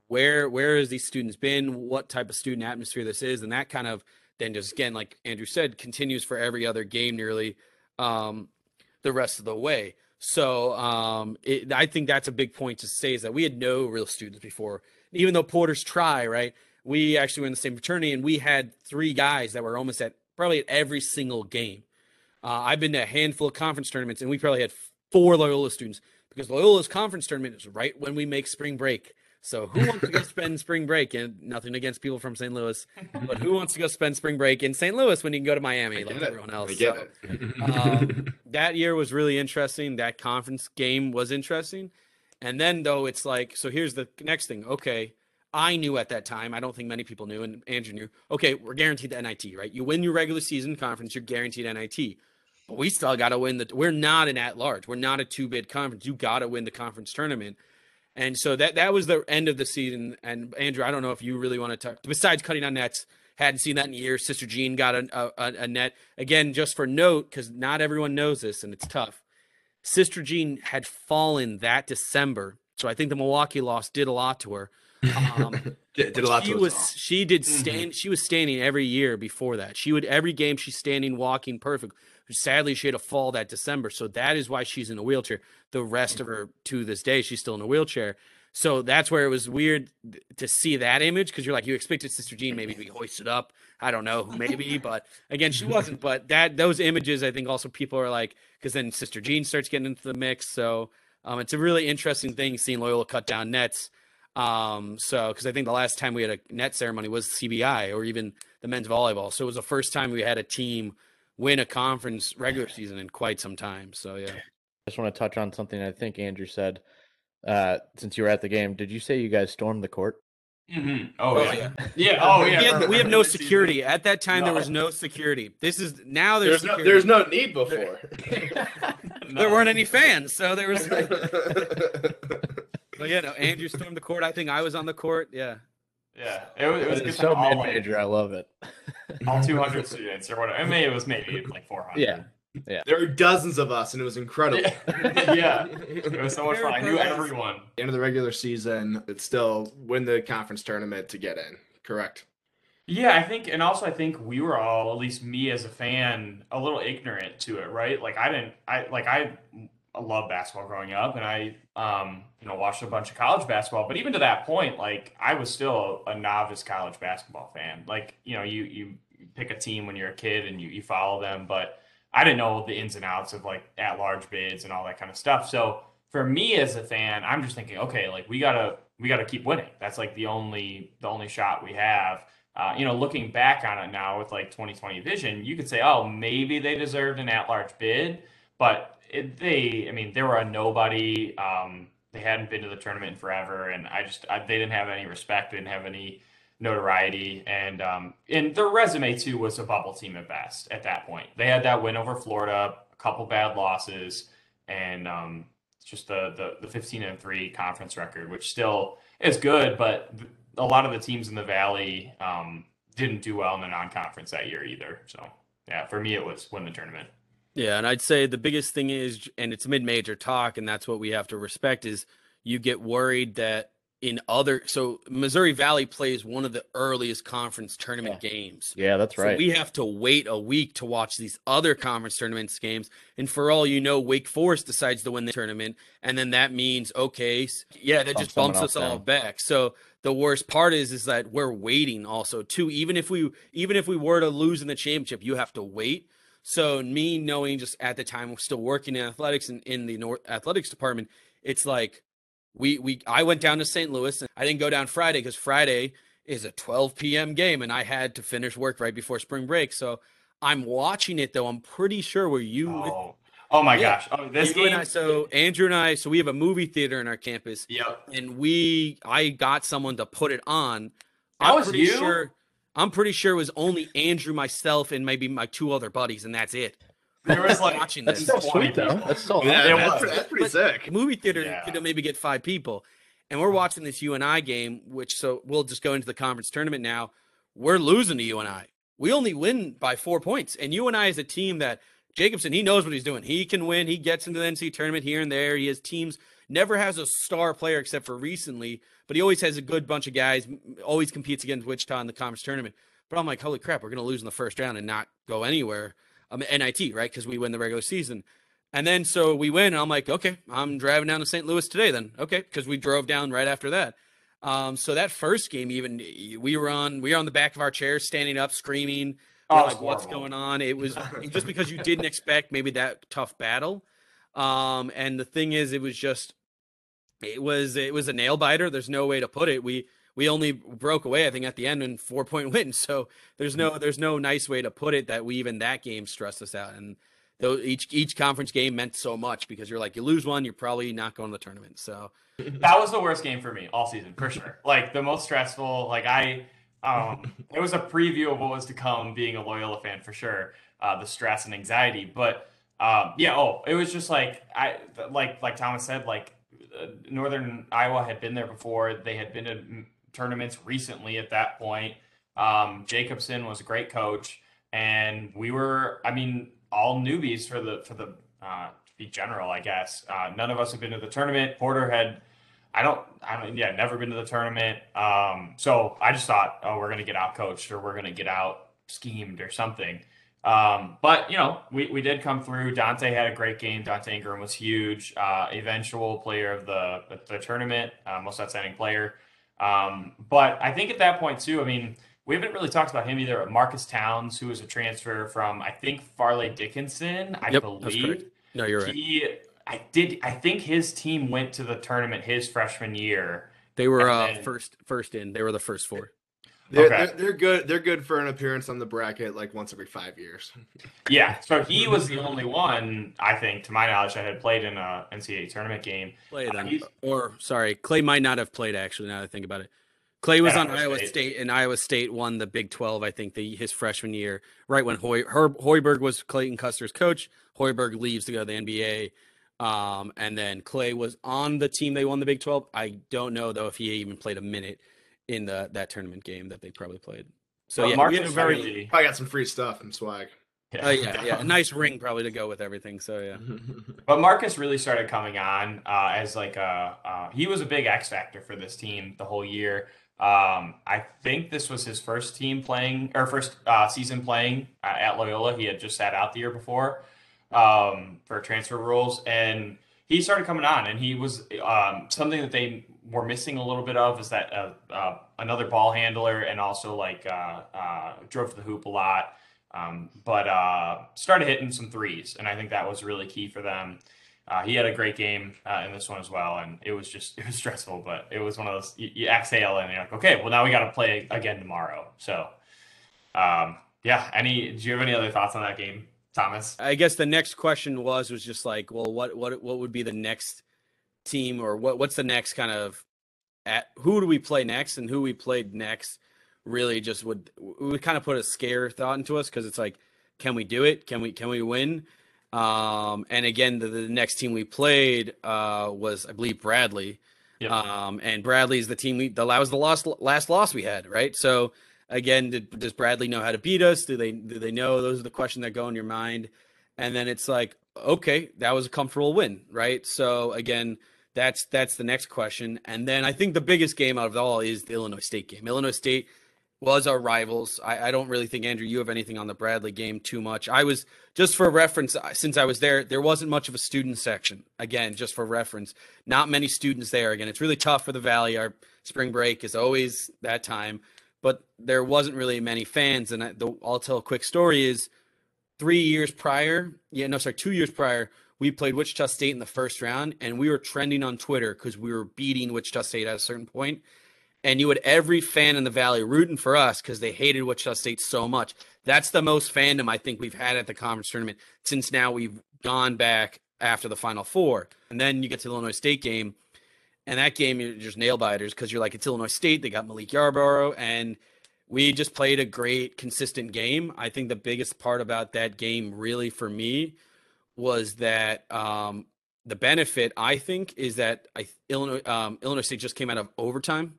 where where has these students been? What type of student atmosphere this is, and that kind of then just again, like Andrew said, continues for every other game nearly um, the rest of the way. So um, it, I think that's a big point to say is that we had no real students before, even though Porter's try right. We actually were in the same fraternity, and we had three guys that were almost at probably at every single game. Uh, I've been to a handful of conference tournaments, and we probably had four Loyola students because Loyola's conference tournament is right when we make spring break. So who wants to go spend spring break? And nothing against people from St. Louis, but who wants to go spend spring break in St. Louis when you can go to Miami like it. everyone else? So, um, that year was really interesting. That conference game was interesting. And then though it's like, so here's the next thing. Okay, I knew at that time, I don't think many people knew, and Andrew knew, okay, we're guaranteed the NIT, right? You win your regular season conference, you're guaranteed NIT. But we still got to win the. We're not an at large. We're not a two bid conference. You got to win the conference tournament. And so that that was the end of the season. And Andrew, I don't know if you really want to talk. Besides cutting on nets, hadn't seen that in years. Sister Jean got a, a, a net again, just for note, because not everyone knows this, and it's tough. Sister Jean had fallen that December, so I think the Milwaukee loss did a lot to her. Um, Did, did a lot she to was all. she did stand she was standing every year before that. She would every game she's standing, walking perfect. Sadly, she had a fall that December, so that is why she's in a wheelchair. The rest of her to this day, she's still in a wheelchair. So that's where it was weird to see that image because you're like you expected Sister Jean maybe to be hoisted up. I don't know, maybe, but again, she wasn't. But that those images, I think, also people are like because then Sister Jean starts getting into the mix. So um, it's a really interesting thing seeing Loyola cut down nets. Um, so because I think the last time we had a net ceremony was CBI or even the men's volleyball. So it was the first time we had a team win a conference regular season in quite some time. So yeah. I just want to touch on something I think Andrew said. Uh, since you were at the game, did you say you guys stormed the court? Mm-hmm. Oh, Oh, yeah. yeah. yeah. Oh yeah. we, had, we have no security at that time. There was no security. This is now there's There's no, there's no need before. there weren't any fans, so there was. But yeah, no. Andrew stormed the court. I think I was on the court. Yeah. Yeah, it was, it was It's good so mid-major. I love it. all 200 students or whatever. I mean, it was maybe like 400. Yeah. Yeah. there were dozens of us, and it was incredible. Yeah. yeah. It was so much fun. I knew everyone. the end of the regular season, it's still win the conference tournament to get in. Correct. Yeah, I think, and also I think we were all, at least me as a fan, a little ignorant to it, right? Like I didn't, I like I, I love basketball growing up, and I, um, you know, watched a bunch of college basketball. But even to that point, like I was still a novice college basketball fan. Like you know, you you pick a team when you're a kid and you you follow them, but I didn't know the ins and outs of like at large bids and all that kind of stuff. So for me as a fan, I'm just thinking, okay, like we gotta we gotta keep winning. That's like the only the only shot we have. Uh, you know, looking back on it now with like 2020 vision, you could say, oh, maybe they deserved an at-large bid, but it, they, I mean, they were a nobody. Um, they hadn't been to the tournament in forever, and I just I, they didn't have any respect, didn't have any notoriety, and um, and their resume too was a bubble team at best at that point. They had that win over Florida, a couple bad losses, and um, just the, the the 15 and three conference record, which still is good, but a lot of the teams in the Valley um, didn't do well in the non-conference that year either. So yeah, for me it was win the tournament. Yeah, and I'd say the biggest thing is, and it's mid-major talk, and that's what we have to respect is you get worried that in other so Missouri Valley plays one of the earliest conference tournament games. Yeah, that's So right. we have to wait a week to watch these other conference tournaments games. And for all you know, Wake Forest decides to win the tournament. And then that means, okay, yeah, that Bump just bumps us all down. back. So the worst part is is that we're waiting also too. Even if we even if we were to lose in the championship, you have to wait. So me knowing just at the time I'm still working in athletics and in the North athletics department, it's like we we I went down to St. Louis and I didn't go down Friday because Friday is a 12 p.m. game and I had to finish work right before spring break. So I'm watching it though. I'm pretty sure were you Oh, oh my Yeah. gosh! Oh, this you game. and I, so Andrew and I, so we have a movie theater in our campus, yep. and we, I got someone to put it on. That I'm was pretty you? sure. I'm pretty sure it was only Andrew, myself, and maybe my two other buddies, and that's it. There was like watching That's this. still 20 sweet though. That's still Yeah, it that's, was. that's pretty But- sick. movie theater Yeah. could maybe get five people, and we're watching this UNI game. Which so we'll just go into the conference tournament now. We're losing to UNI. We only win by four points, and UNI is a team that Jacobson he knows what he's doing. He can win. He gets into the NC tournament here and there. He has teams. Never has a star player except for recently, but he always has a good bunch of guys. Always competes against Wichita in the conference tournament. But I'm like, holy crap, we're gonna lose in the first round and not go anywhere. Um, NIT right because we win the regular season. And then so we win, and I'm like, okay, I'm driving down to St. Louis today then. Okay, because we drove down right after that. Um, so that first game, even we were on we were on the back of our chairs, standing up, screaming, Oh, like, what's going on? It was just because you didn't expect maybe that tough battle. Um, and the thing is, it was just it was it was a nail biter. There's no way to put it. We we only broke away, I think, at the end in four point win. So there's no there's no nice way to put it that we even that game stressed us out. And though each each conference game meant so much because you're like you lose one, you're probably not going to the tournament. So that was the worst game for me all season for sure. Like the most stressful. Like I, um, it was a preview of what was to come. Being a Loyola fan for sure, uh, the stress and anxiety. But um, yeah, oh, it was just like I like like Thomas said, like Northern Iowa had been there before. They had been to tournaments recently at that point. Um, Jacobson was a great coach, and we were, I mean, all newbies for the for the uh, to be general, I guess. Uh, none of us had been to the tournament. Porter had, I don't, I don't, yeah, never been to the tournament. Um, so I just thought, oh, we're gonna get out coached or we're gonna get out schemed or something. Um, but you know, we, we did come through. Donte had a great game. Donte Ingram was huge. Uh, eventual player of the the, tournament, uh, most outstanding player. Um, but I think at that point too, I mean, we haven't really talked about him either. Marques Townes, who was a transfer from I think Fairleigh Dickinson, I Yep, believe. no, you're right. He, I did. I think his team went to the tournament his freshman year. They were uh, then- first first in. They were the first four. They're, Okay. they're, they're good. They're good for an appearance on the bracket like once every five years. Yeah, so he was the only one I think, to my knowledge, that had played in a NCAA tournament game. Play Uh, them. he's- Or sorry, Clay might not have played actually. Now that I think about it, Clay was on Iowa Iowa State. State. and Iowa State won the Big Twelve. I think the his freshman year, right when Hoy, Herb, Hoiberg was Clayton Custer's coach. Hoiberg leaves to go to the NBA, um, and then Clay was on the team. They won the Big Twelve. I don't know though if he even played a minute in the that tournament game that they probably played. So But yeah, we Marques had a very really- Probably got some free stuff and swag. uh, yeah yeah a nice ring probably to go with everything. So yeah. But Marques really started coming on uh, as like a uh, he was a big X factor for this team the whole year. Um, I think this was his first team playing or first uh, season playing uh, at Loyola. He had just sat out the year before um, for transfer rules, and he started coming on. And he was um, something that they were missing a little bit of is that uh, uh, another ball handler and also like uh, uh, drove the hoop a lot. Um, but uh, started hitting some threes, and I think that was really key for them. He had a great game in this one as well, and it was just it was stressful, but it was one of those you, you exhale and you're like, okay, well now we got to play again tomorrow. So, um, yeah. Any? Do you have any other thoughts on that game, Thomas? I guess the next question was was just like, well, what what what would be the next team or what what's the next kind of at who do we play next and who we played next really just would would kind of put a scare thought into us because it's like, can we do it? Can we can we win? Um, and again, the, the next team we played uh, was I believe Bradley. Yep. Um, and Bradley's the team we the that was the last last loss we had, right? So again, did, does Bradley know how to beat us? Do they do they know? Those are the questions that go in your mind. And then it's like, okay, that was a comfortable win, right? So again, that's that's the next question. And then I think the biggest game out of all is the Illinois State game. Illinois State was our rivals. I, I don't really think Andrew, you have anything on the Bradley game too much. I was just for reference, since I was there, there wasn't much of a student section. Again, just for reference, not many students there. Again, it's really tough for the Valley. Our spring break is always that time, but there wasn't really many fans. And I, the, I'll tell a quick story: is three years prior, yeah, no, sorry, two years prior, we played Wichita State in the first round, and we were trending on Twitter because we were beating Wichita State at a certain point. and you had every fan in the valley rooting for us because they hated Wichita State so much. That's the most fandom I think we've had at the conference tournament since now we've gone back after the Final Four. And then you get to the Illinois State game, and that game you're just nail biters because you're like it's Illinois State. They got Milik Yarbrough, and we just played a great, consistent game. I think the biggest part about that game, really for me, was that um, the benefit I think is that I Illinois um, Illinois State just came out of overtime.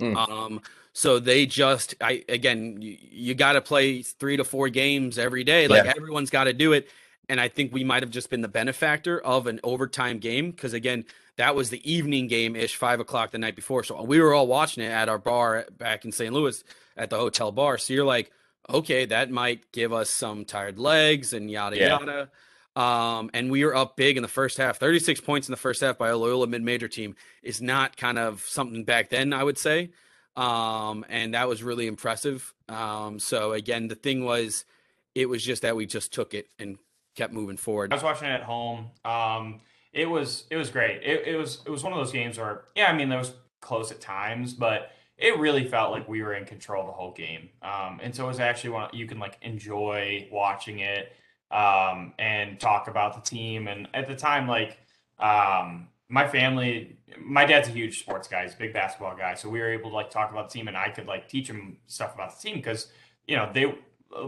Mm. Um, so they just, I again, you, you got to play three to four games every day. Like Yeah. everyone's got to do it. And I think we might have just been the benefactor of an overtime game because again, that was the evening game ish, five o'clock the night before. So we were all watching it at our bar back in St. Louis at the hotel bar. So you're like, okay, that might give us some tired legs and yada Yeah. yada. Um, and we were up big in the first half. 36 points in the first half by a Loyola mid-major team is not kind of something back then, I would say. Um, and that was really impressive. Um, so again, the thing was, it was just that we just took it and kept moving forward. I was watching it at home. Um, it was it was great. It, it was it was one of those games where yeah, I mean there was close at times, but it really felt like we were in control the whole game. Um, and so it was actually one you can like enjoy watching it. Um, and talk about the team. And at the time, like um, my family, my dad's a huge sports guy, he's a big basketball guy, so we were able to like talk about the team, and I could like teach him stuff about the team because you know they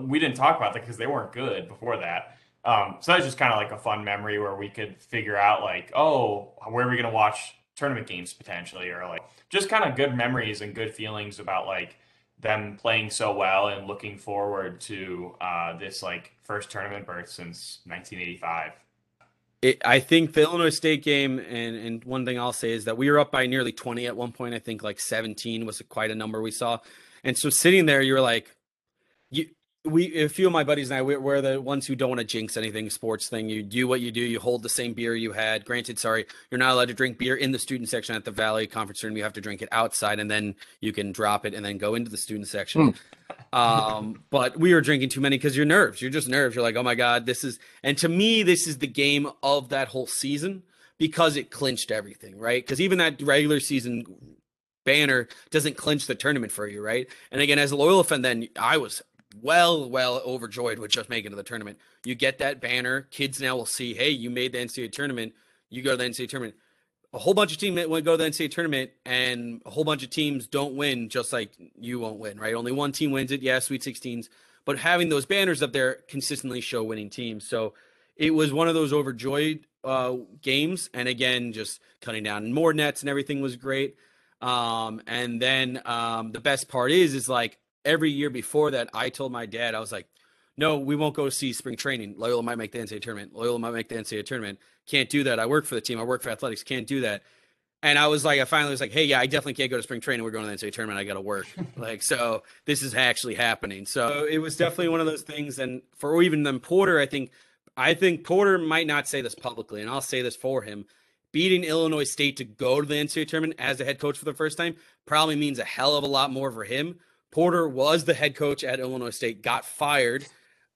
we didn't talk about that because they weren't good before that. Um, so that was just kind of like a fun memory where we could figure out like, oh, where are we gonna watch tournament games potentially, or like just kind of good memories and good feelings about like them playing so well and looking forward to uh, this like first tournament berth since 1985. It, I think the Illinois State game, and and one thing I'll say is that we were up by nearly 20 at one point. I think like 17 was quite a number we saw, and so sitting there, you're like, you we a few of my buddies and I we're, we're the ones who don't want to jinx anything sports thing. You do what you do. You hold the same beer you had. Granted, sorry, you're not allowed to drink beer in the student section at the Valley Conference Room. You have to drink it outside, and then you can drop it and then go into the student section. um, but we were drinking too many because you're nerves. You're just nerves. You're like, oh my god, this is. And to me, this is the game of that whole season because it clinched everything, right? Because even that regular season banner doesn't clinch the tournament for you, right? And again, as a Loyola fan, then I was well, well overjoyed with just making to the tournament. You get that banner. Kids now will see, hey, you made the NCAA tournament. You go to the NCAA tournament. A whole bunch of teams that go to the NCAA tournament, and a whole bunch of teams don't win, just like you won't win, right? Only one team wins it. Yeah, Sweet 16s. But having those banners up there consistently show winning teams. So it was one of those overjoyed uh, games. And again, just cutting down more nets and everything was great. Um, and then um, the best part is, is like every year before that, I told my dad, I was like, no, we won't go see spring training. Loyola might make the NCAA tournament. Loyola might make the NCAA tournament. Can't do that. I work for the team. I work for athletics. Can't do that. And I was like, I finally was like, hey, yeah, I definitely can't go to spring training. We're going to the NCAA tournament. I got to work. like, so this is actually happening. So it was definitely one of those things. And for even them, Porter, I think, I think Porter might not say this publicly, and I'll say this for him. Beating Illinois State to go to the NCAA tournament as the head coach for the first time probably means a hell of a lot more for him Porter was the head coach at Illinois State, got fired.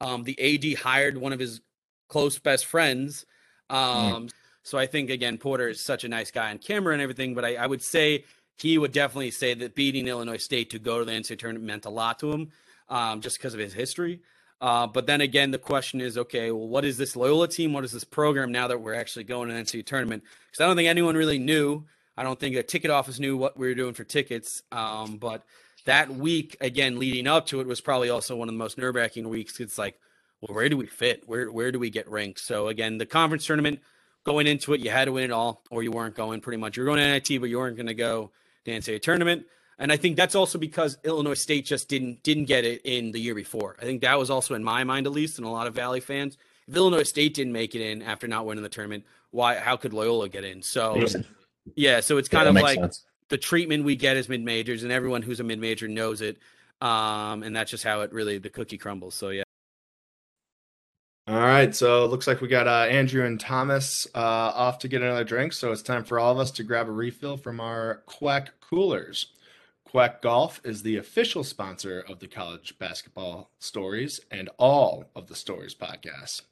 Um, the AD hired one of his close best friends. Um, mm. So I think, again, Porter is such a nice guy on camera and everything, but I, I, would say he would definitely say that beating Illinois State to go to the NCAA tournament meant a lot to him um, just because of his history. Uh, but then again, the question is, okay, well, what is this Loyola team? What is this program now that we're actually going to the NCAA tournament? Because I don't think anyone really knew. I don't think the ticket office knew what we were doing for tickets. Um, but that week again leading up to it was probably also one of the most nerve wracking weeks. It's like, well, where do we fit? Where where do we get ranked? So again, the conference tournament going into it, you had to win it all, or you weren't going. Pretty much, you're going to NIT, but you weren't going to go to NCAA tournament. And I think that's also because Illinois State just didn't didn't get it in the year before. I think that was also in my mind, at least, and a lot of Valley fans. If Illinois State didn't make it in after not winning the tournament, why? How could Loyola get in? So, yeah, so it's kind of like sense the treatment we get as mid majors, and everyone who's a mid major knows it. Um, and that's just how it really the cookie crumbles. So yeah. All right, so it looks like we got uh, Andrew and Thomas uh, off to get another drink. So it's time for all of us to grab a refill from our Quack coolers. Quack Golf is the official sponsor of the College Basketball Stories and all of the Stories podcasts.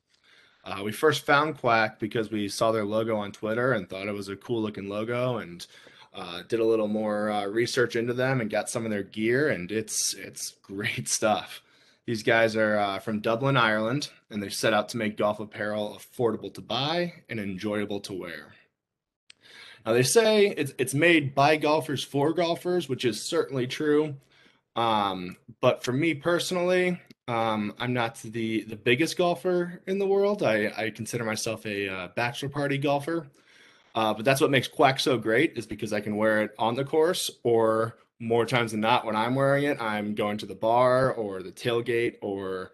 Uh, we first found Quack because we saw their logo on Twitter and thought it was a cool looking logo, and uh, did a little more uh, research into them and got some of their gear, and it's it's great stuff. These guys are uh, from Dublin, Ireland, and they set out to make golf apparel affordable to buy and enjoyable to wear. Now they say it's it's made by golfers for golfers, which is certainly true. Um, but for me personally, um, I'm not the the biggest golfer in the world. I, I consider myself a uh, bachelor party golfer. Uh, but that's what makes Quack so great is because I can wear it on the course or more times than not when I'm wearing it, I'm going to the bar or the tailgate or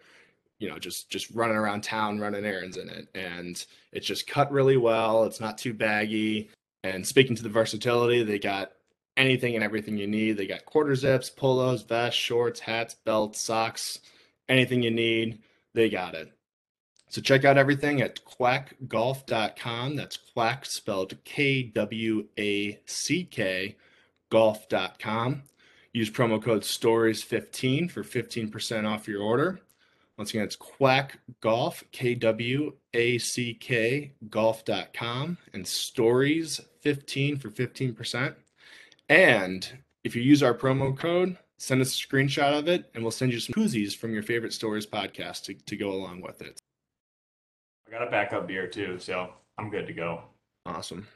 you know just just running around town running errands in it. And it's just cut really well. It's not too baggy. And speaking to the versatility they got anything and everything you need. They got quarter zips polos vests shorts hats belts socks anything you need. They got it so check out everything at quackgolf.com. That's quack spelled K W A C K golf.com. Use promo code STORIES15 for 15% off your order. Once again, it's quack golf, K W A C K golf.com and stories15 for 15%. And if you use our promo code, send us a screenshot of it and we'll send you some koozies from your favorite stories podcast to, to go along with it. I got a backup beer too, so I'm good to go. Awesome.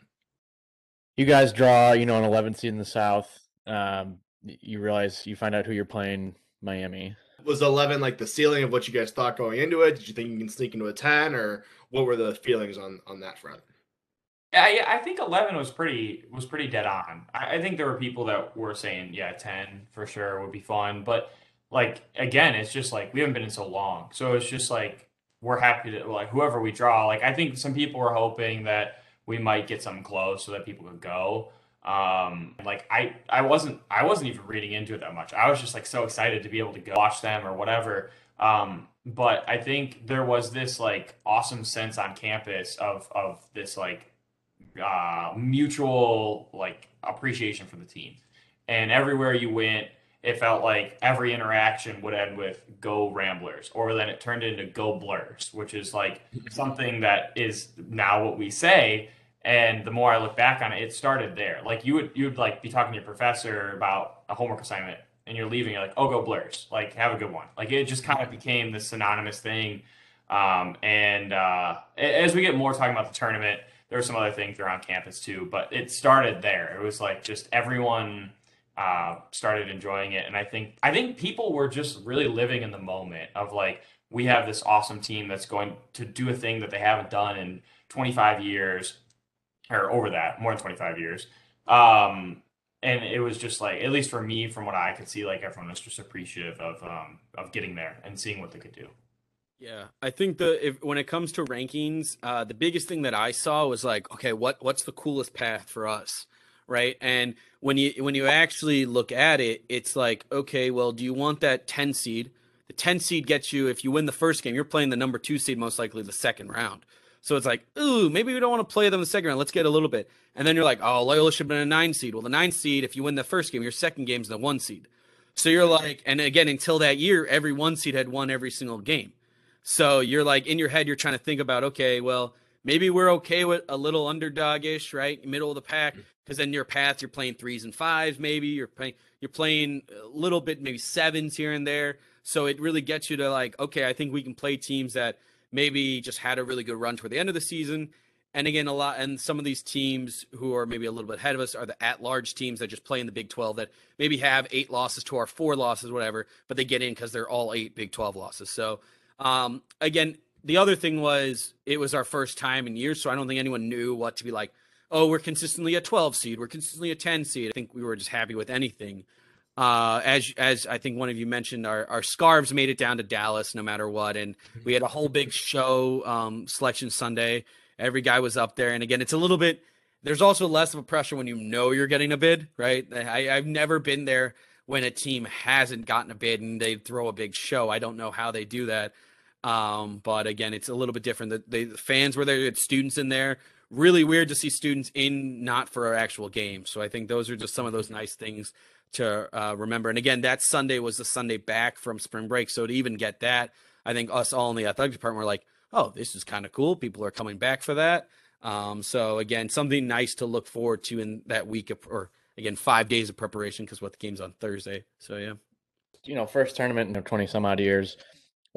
You guys draw, you know, an 11 seed in the South. Um, you realize you find out who you're playing, Miami. Was 11 like the ceiling of what you guys thought going into it? Did you think you can sneak into a 10 or what were the feelings on on that front? Yeah, yeah, I think eleven was pretty was pretty dead on. I, I think there were people that were saying, yeah, ten for sure would be fun, but like again, it's just like we haven't been in so long, so it's just like we're happy to like whoever we draw. Like I think some people were hoping that we might get something close so that people could go. Um, like I I wasn't I wasn't even reading into it that much. I was just like so excited to be able to go watch them or whatever. Um, but I think there was this like awesome sense on campus of of this like uh, mutual like appreciation for the team. And everywhere you went, it felt like every interaction would end with "Go Ramblers," or then it turned into "Go Blers," which is like something that is now what we say. And the more I look back on it, it started there. Like you would you would like be talking to your professor about a homework assignment, and you're leaving. You're like, "Oh, go Blers!" Like have a good one. Like it just kind of became this synonymous thing. Um, and uh, as we get more talking about the tournament, there are some other things around campus too, but it started there. It was like just everyone uh, started enjoying it, and I think I think people were just really living in the moment of like we have this awesome team that's going to do a thing that they haven't done in 25 years or over that, more than 25 years. Um, and it was just like, at least for me, from what I could see, like everyone was just appreciative of um, of getting there and seeing what they could do. Yeah, I think the if when it comes to rankings, uh, the biggest thing that I saw was like, okay, what what's the coolest path for us, right? And when you when you actually look at it, it's like, okay, well, do you want that ten seed? The ten seed gets you if you win the first game, you're playing the number two seed most likely the second round. So it's like, ooh, maybe we don't want to play them the second round. Let's get a little bit. And then you're like, oh, Loyola should have been a nine seed. Well, the nine seed, if you win the first game, your second game's the one seed. So you're like, and again, until that year, every one seed had won every single game. So you're like in your head, you're trying to think about, okay, well, maybe we're okay with a little underdogish, right, middle of the pack, because then your path, you're playing threes and fives, maybe you're playing, you're playing a little bit, maybe sevens here and there. So it really gets you to like, okay, I think we can play teams that maybe just had a really good run toward the end of the season. And again, a lot, and some of these teams who are maybe a little bit ahead of us are the at-large teams that just play in the Big 12 that maybe have eight losses to our four losses, whatever, but they get in because they're all eight Big 12 losses. So um, again, the other thing was it was our first time in years, so I don't think anyone knew what to be like. Oh, we're consistently a 12 seed. We're consistently a 10 seed. I think we were just happy with anything. Uh, as as I think one of you mentioned, our our scarves made it down to Dallas no matter what, and we had a whole big show um, selection Sunday. Every guy was up there, and again, it's a little bit. There's also less of a pressure when you know you're getting a bid, right? I, I've never been there when a team hasn't gotten a bid and they throw a big show. I don't know how they do that. Um, but again, it's a little bit different. The, the fans were there, had students in there. Really weird to see students in not for our actual game. So I think those are just some of those nice things to uh, remember. And again, that Sunday was the Sunday back from spring break. So to even get that, I think us all in the athletic department were like, oh, this is kind of cool. People are coming back for that. Um, so again, something nice to look forward to in that week of, or again, five days of preparation because what the game's on Thursday. So yeah. You know, first tournament in 20 some odd years.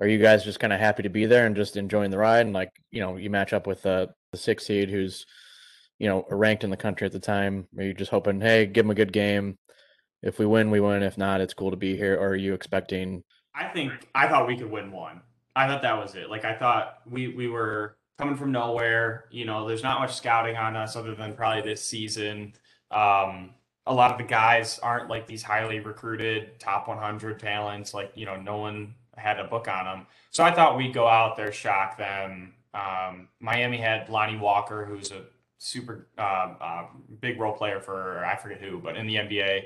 Are you guys just kind of happy to be there and just enjoying the ride? And like, you know, you match up with uh, the six seed who's, you know, ranked in the country at the time. Are you just hoping, hey, give them a good game? If we win, we win. If not, it's cool to be here. Or are you expecting? I think I thought we could win one. I thought that was it. Like I thought we we were coming from nowhere. You know, there's not much scouting on us other than probably this season. Um, a lot of the guys aren't like these highly recruited top 100 talents. Like you know, no one had a book on them. So I thought we'd go out there, shock them. Um, Miami had Lonnie Walker, who's a super uh, uh, big role player for I forget who, but in the NBA.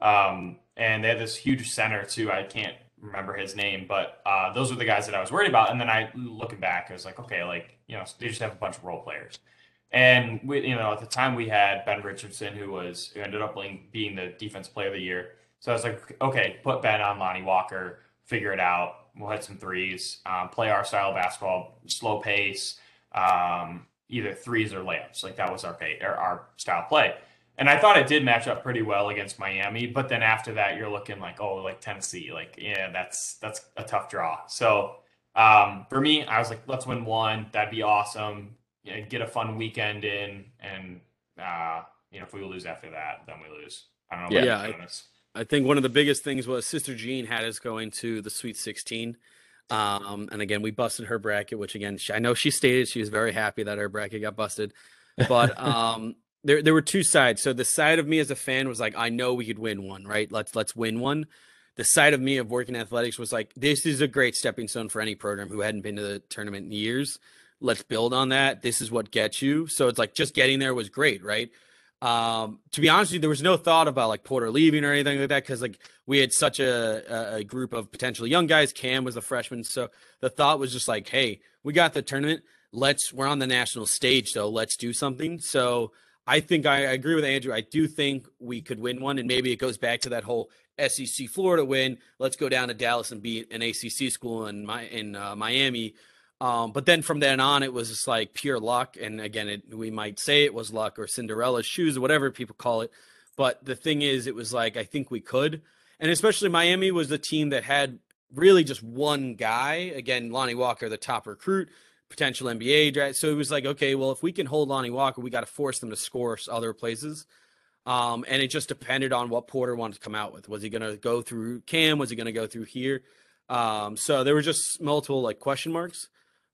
Um, and they had this huge center too. I can't remember his name, but uh, those were the guys that I was worried about. And then I, looking back, I was like, okay, like you know, they just have a bunch of role players. And we, you know, at the time we had Ben Richardson, who was who ended up being, being the defense player of the year. So I was like, okay, put Ben on Lonnie Walker, figure it out. We'll hit some threes, um, play our style of basketball, slow pace, um, either threes or layups. Like that was our pay, or our style play. And I thought it did match up pretty well against Miami, but then after that, you're looking like, oh, like Tennessee, like yeah, that's that's a tough draw. So um, for me, I was like, let's win one. That'd be awesome. You know, get a fun weekend in, and uh, you know, if we lose after that, then we lose. I don't know. Yeah. about Yeah, I- Jonas. I think one of the biggest things was Sister Jean had us going to the Sweet 16. Um, and again, we busted her bracket, which again, she, I know she stated she was very happy that her bracket got busted. But um, there there were two sides. So the side of me as a fan was like, I know we could win one, right? Let's let's win one. The side of me of working athletics was like, this is a great stepping stone for any program who hadn't been to the tournament in years. Let's build on that. This is what gets you. So it's like just getting there was great, right? Um, to be honest with you, there was no thought about like Porter leaving or anything like that because like we had such a, a group of potentially young guys. Cam was a freshman, so the thought was just like, hey, we got the tournament. Let's we're on the national stage, so let's do something. So I think I, I agree with Andrew. I do think we could win one, and maybe it goes back to that whole SEC Florida win. Let's go down to Dallas and beat an ACC school in my in uh, Miami. Um, but then from then on, it was just like pure luck. And again, it, we might say it was luck or Cinderella's shoes or whatever people call it. But the thing is, it was like I think we could, and especially Miami was the team that had really just one guy. Again, Lonnie Walker, the top recruit, potential NBA draft. So it was like, okay, well, if we can hold Lonnie Walker, we got to force them to score other places. Um, and it just depended on what Porter wanted to come out with. Was he going to go through Cam? Was he going to go through here? Um, so there were just multiple like question marks.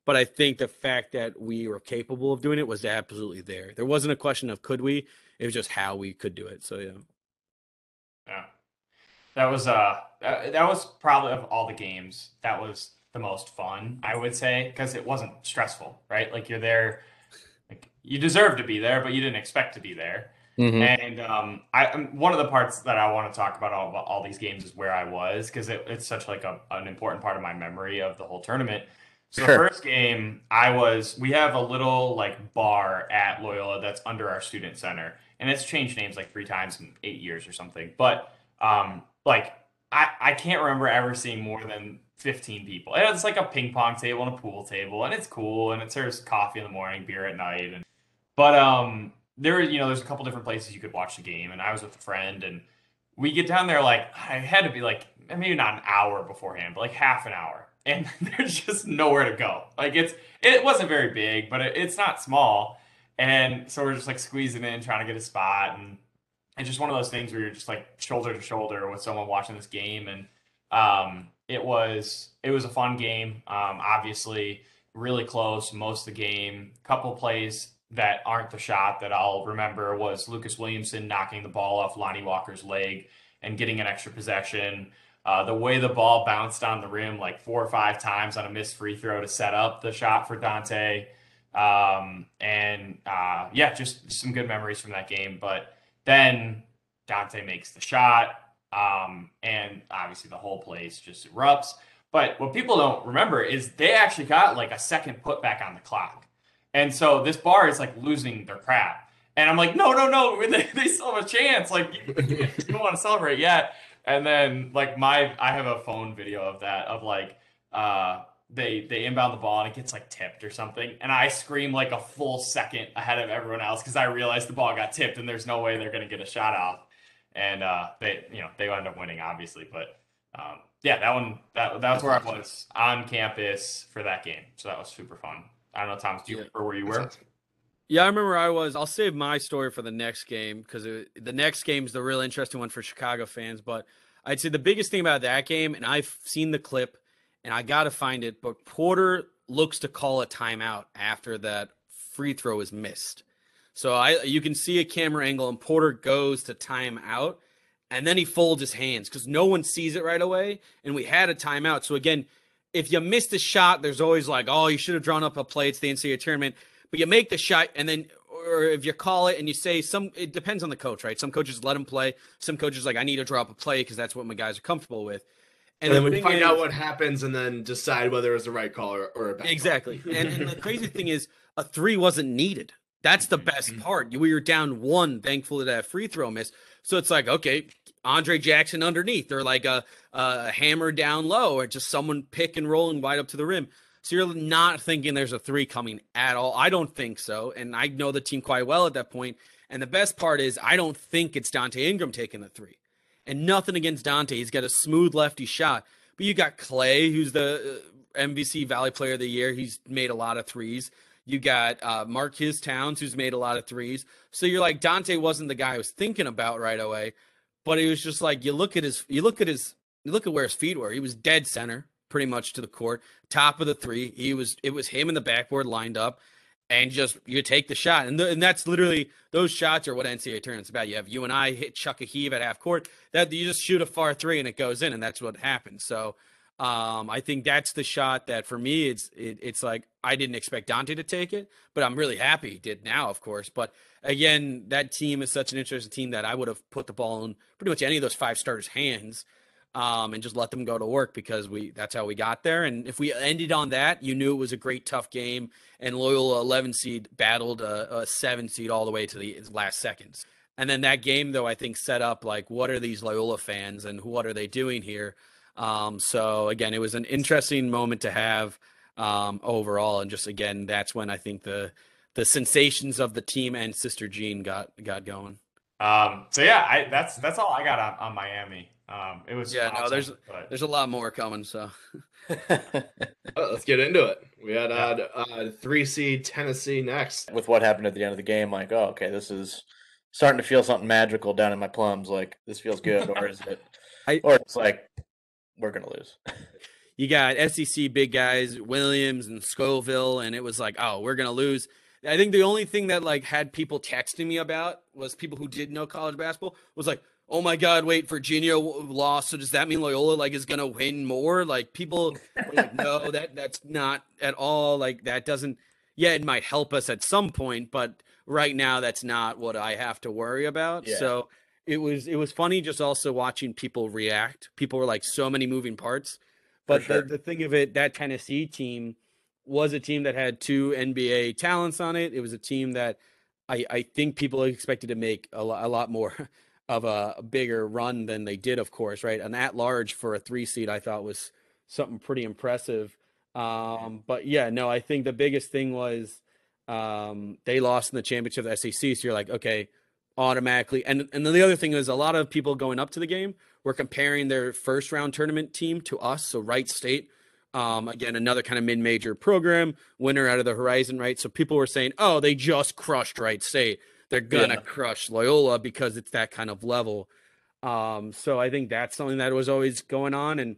But I think the fact that we were capable of doing it was absolutely there. There wasn't a question of could we. It was just how we could do it. So yeah. Yeah. That was uh that, that was probably of all the games that was the most fun, I would say, because it wasn't stressful, right? Like you're there like you deserve to be there, but you didn't expect to be there. Mhm. And um, I um, one of the parts that I want to talk about all, all these games is where I was because it, it's such like a, an important part of my memory of the whole tournament. So the first game, I was we have a little like bar at Loyola that's under our student center, and it's changed names like three times in eight years or something. But um, like I I can't remember ever seeing more than fifteen people. And it's like a ping pong table and a pool table, and it's cool, and it serves coffee in the morning, beer at night, and but um, there, you know, there's a couple different places you could watch the game, and I was with a friend, and we get down there like I had to be like maybe not an hour beforehand, but like half an hour, and there's just nowhere to go. Like it's it wasn't very big, but it, it's not small, and so we're just like squeezing in, trying to get a spot, and it's just one of those things where you're just like shoulder to shoulder with someone watching this game, and um, it was it was a fun game. Um, obviously, really close most of the game. Couple plays that aren't the shot that I'll remember was Lucas Williamson knocking the ball off Lonnie Walker's leg and getting an extra possession. Uh, the way the ball bounced on the rim like four or five times on a missed free throw to set up the shot for Donte. Um, and uh, yeah, just some good memories from that game. But then Donte makes the shot, um, and obviously the whole place just erupts. But what people don't remember is they actually got like a second putback on the clock. And so this bar is like losing their crap. And I'm like, no, no, no, they, they still have a chance. Like, you, you don't want to celebrate yet. And then like my, I have a phone video of that of like, uh, they they inbound the ball and it gets like tipped or something, and I scream like a full second ahead of everyone else because I realized the ball got tipped and there's no way they're gonna get a shot off. And uh, they, you know, they end up winning obviously, but um, yeah, that one that that's where I was on campus for that game, so that was super fun. I don't know, Thomas, do you Yeah. remember where you were? Yeah, I remember I was. I'll save my story for the next game because the next game is the real interesting one for Chicago fans. But I'd say the biggest thing about that game, and I've seen the clip, and I got to find it. But Porter looks to call a timeout after that free throw is missed. So I, you can see a camera angle, and Porter goes to timeout, and then he folds his hands because no one sees it right away, and we had a timeout. So again, if you missed a shot, there's always like, oh, you should have drawn up a play. It's the NCAA tournament but you make the shot and then or if you call it and you say some it depends on the coach right? Some coaches let him play. Some coaches like i need to drop a play because that's what my guys are comfortable with. And, then the we find out what happens and then decide whether it was the right call or, or a bad exactly. And, and the crazy thing is a three wasn't needed. That's the mm-hmm. best mm-hmm. part. We were down one thankfully that free throw miss so it's like okay Aundre Jackson underneath. Or like a, a hammer down low or just someone pick and roll and wide up to the rim so you're not thinking there's a three coming at all. I don't think so. And I know the team quite well at that point. And the best part is I don't think it's Donte Ingram taking the three. And nothing against Donte. He's got a smooth lefty shot. But you got Clay, who's the MVC Valley Player of the Year. He's made a lot of threes. You got uh, Marques Townes, who's made a lot of threes. So you're like Donte wasn't the guy I was thinking about right away, but it was just like you look at his, you look at his, you look at where his feet were. He was dead center, pretty much to the court, top of the three. He was, it was him and the backboard lined up, and just you take the shot, and the, and that's literally those shots are what NCAA tournaments about. You have you and I hit chuck a heave at half court. That you just shoot a far three and it goes in, and that's what happens. So. Um, I think that's the shot that for me, it's it, it's like I didn't expect Donte to take it, but I'm really happy he did now, of course. But again, that team is such an interesting team that I would have put the ball in pretty much any of those five starters' hands, um, and just let them go to work because we that's how we got there. And if we ended on that, you knew it was a great tough game, and Loyola 11 seed battled a, a seven seed all the way to the last seconds. And then that game, though, I think set up like what are these Loyola fans and what are they doing here? Um, so again, it was an interesting moment to have um, overall, and just again, that's when I think the the sensations of the team and Sister Jean got got going. Um, so yeah, I, that's that's all I got on, on Miami. Um, it was yeah, awesome, no, there's but... there's a lot more coming. So Well, let's get into it. We had uh, uh, three seed Tennessee next. With what happened at the end of the game, like, oh, okay, this is starting to feel something magical down in my plums. Like, this feels good, or is it? I- or it's like we're gonna lose. you got SEC big guys, Williams and Schofield, and it was like, oh, we're gonna lose. I think the only thing that like had people texting me about was people who did know college basketball was like, oh my god, wait, Virginia lost, so does that mean Loyola like is gonna win more? Like people, like, no, that that's not at all. Like that doesn't. Yeah, it might help us at some point, but right now that's not what I have to worry about. Yeah. So it was it was funny just also watching people react. People were like so many moving parts. But sure. the, the thing of it, that Tennessee team was a team that had two NBA talents on it. It was a team that I, I think people expected to make a, a lot more of a, bigger run than they did, of course, right? And at large for a three seed, I thought was something pretty impressive. Um, but yeah, no, I think the biggest thing was um, they lost in the championship of the SEC. So you're like, okay, automatically. And and then the other thing is a lot of people going up to the game were comparing their first round tournament team to us. So Wright State, um, again, another kind of mid major program, winner out of the horizon, right? So people were saying, oh, they just crushed Wright State. They're gonna Yeah. crush Loyola because it's that kind of level. Um, so I think that's something that was always going on, and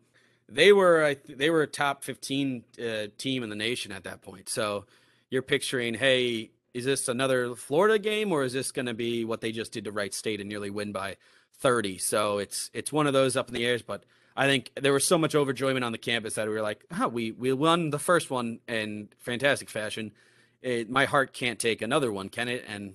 they were I th- they were a top fifteen uh, team in the nation at that point. So you're picturing, hey, is this another Florida game or is this going to be what they just did to Wright State and nearly win by 30? So it's it's one of those up in the airs, but I think there was so much overjoyment on the campus that we were like, oh, we we won the first one in fantastic fashion. It, my heart can't take another one, can it? And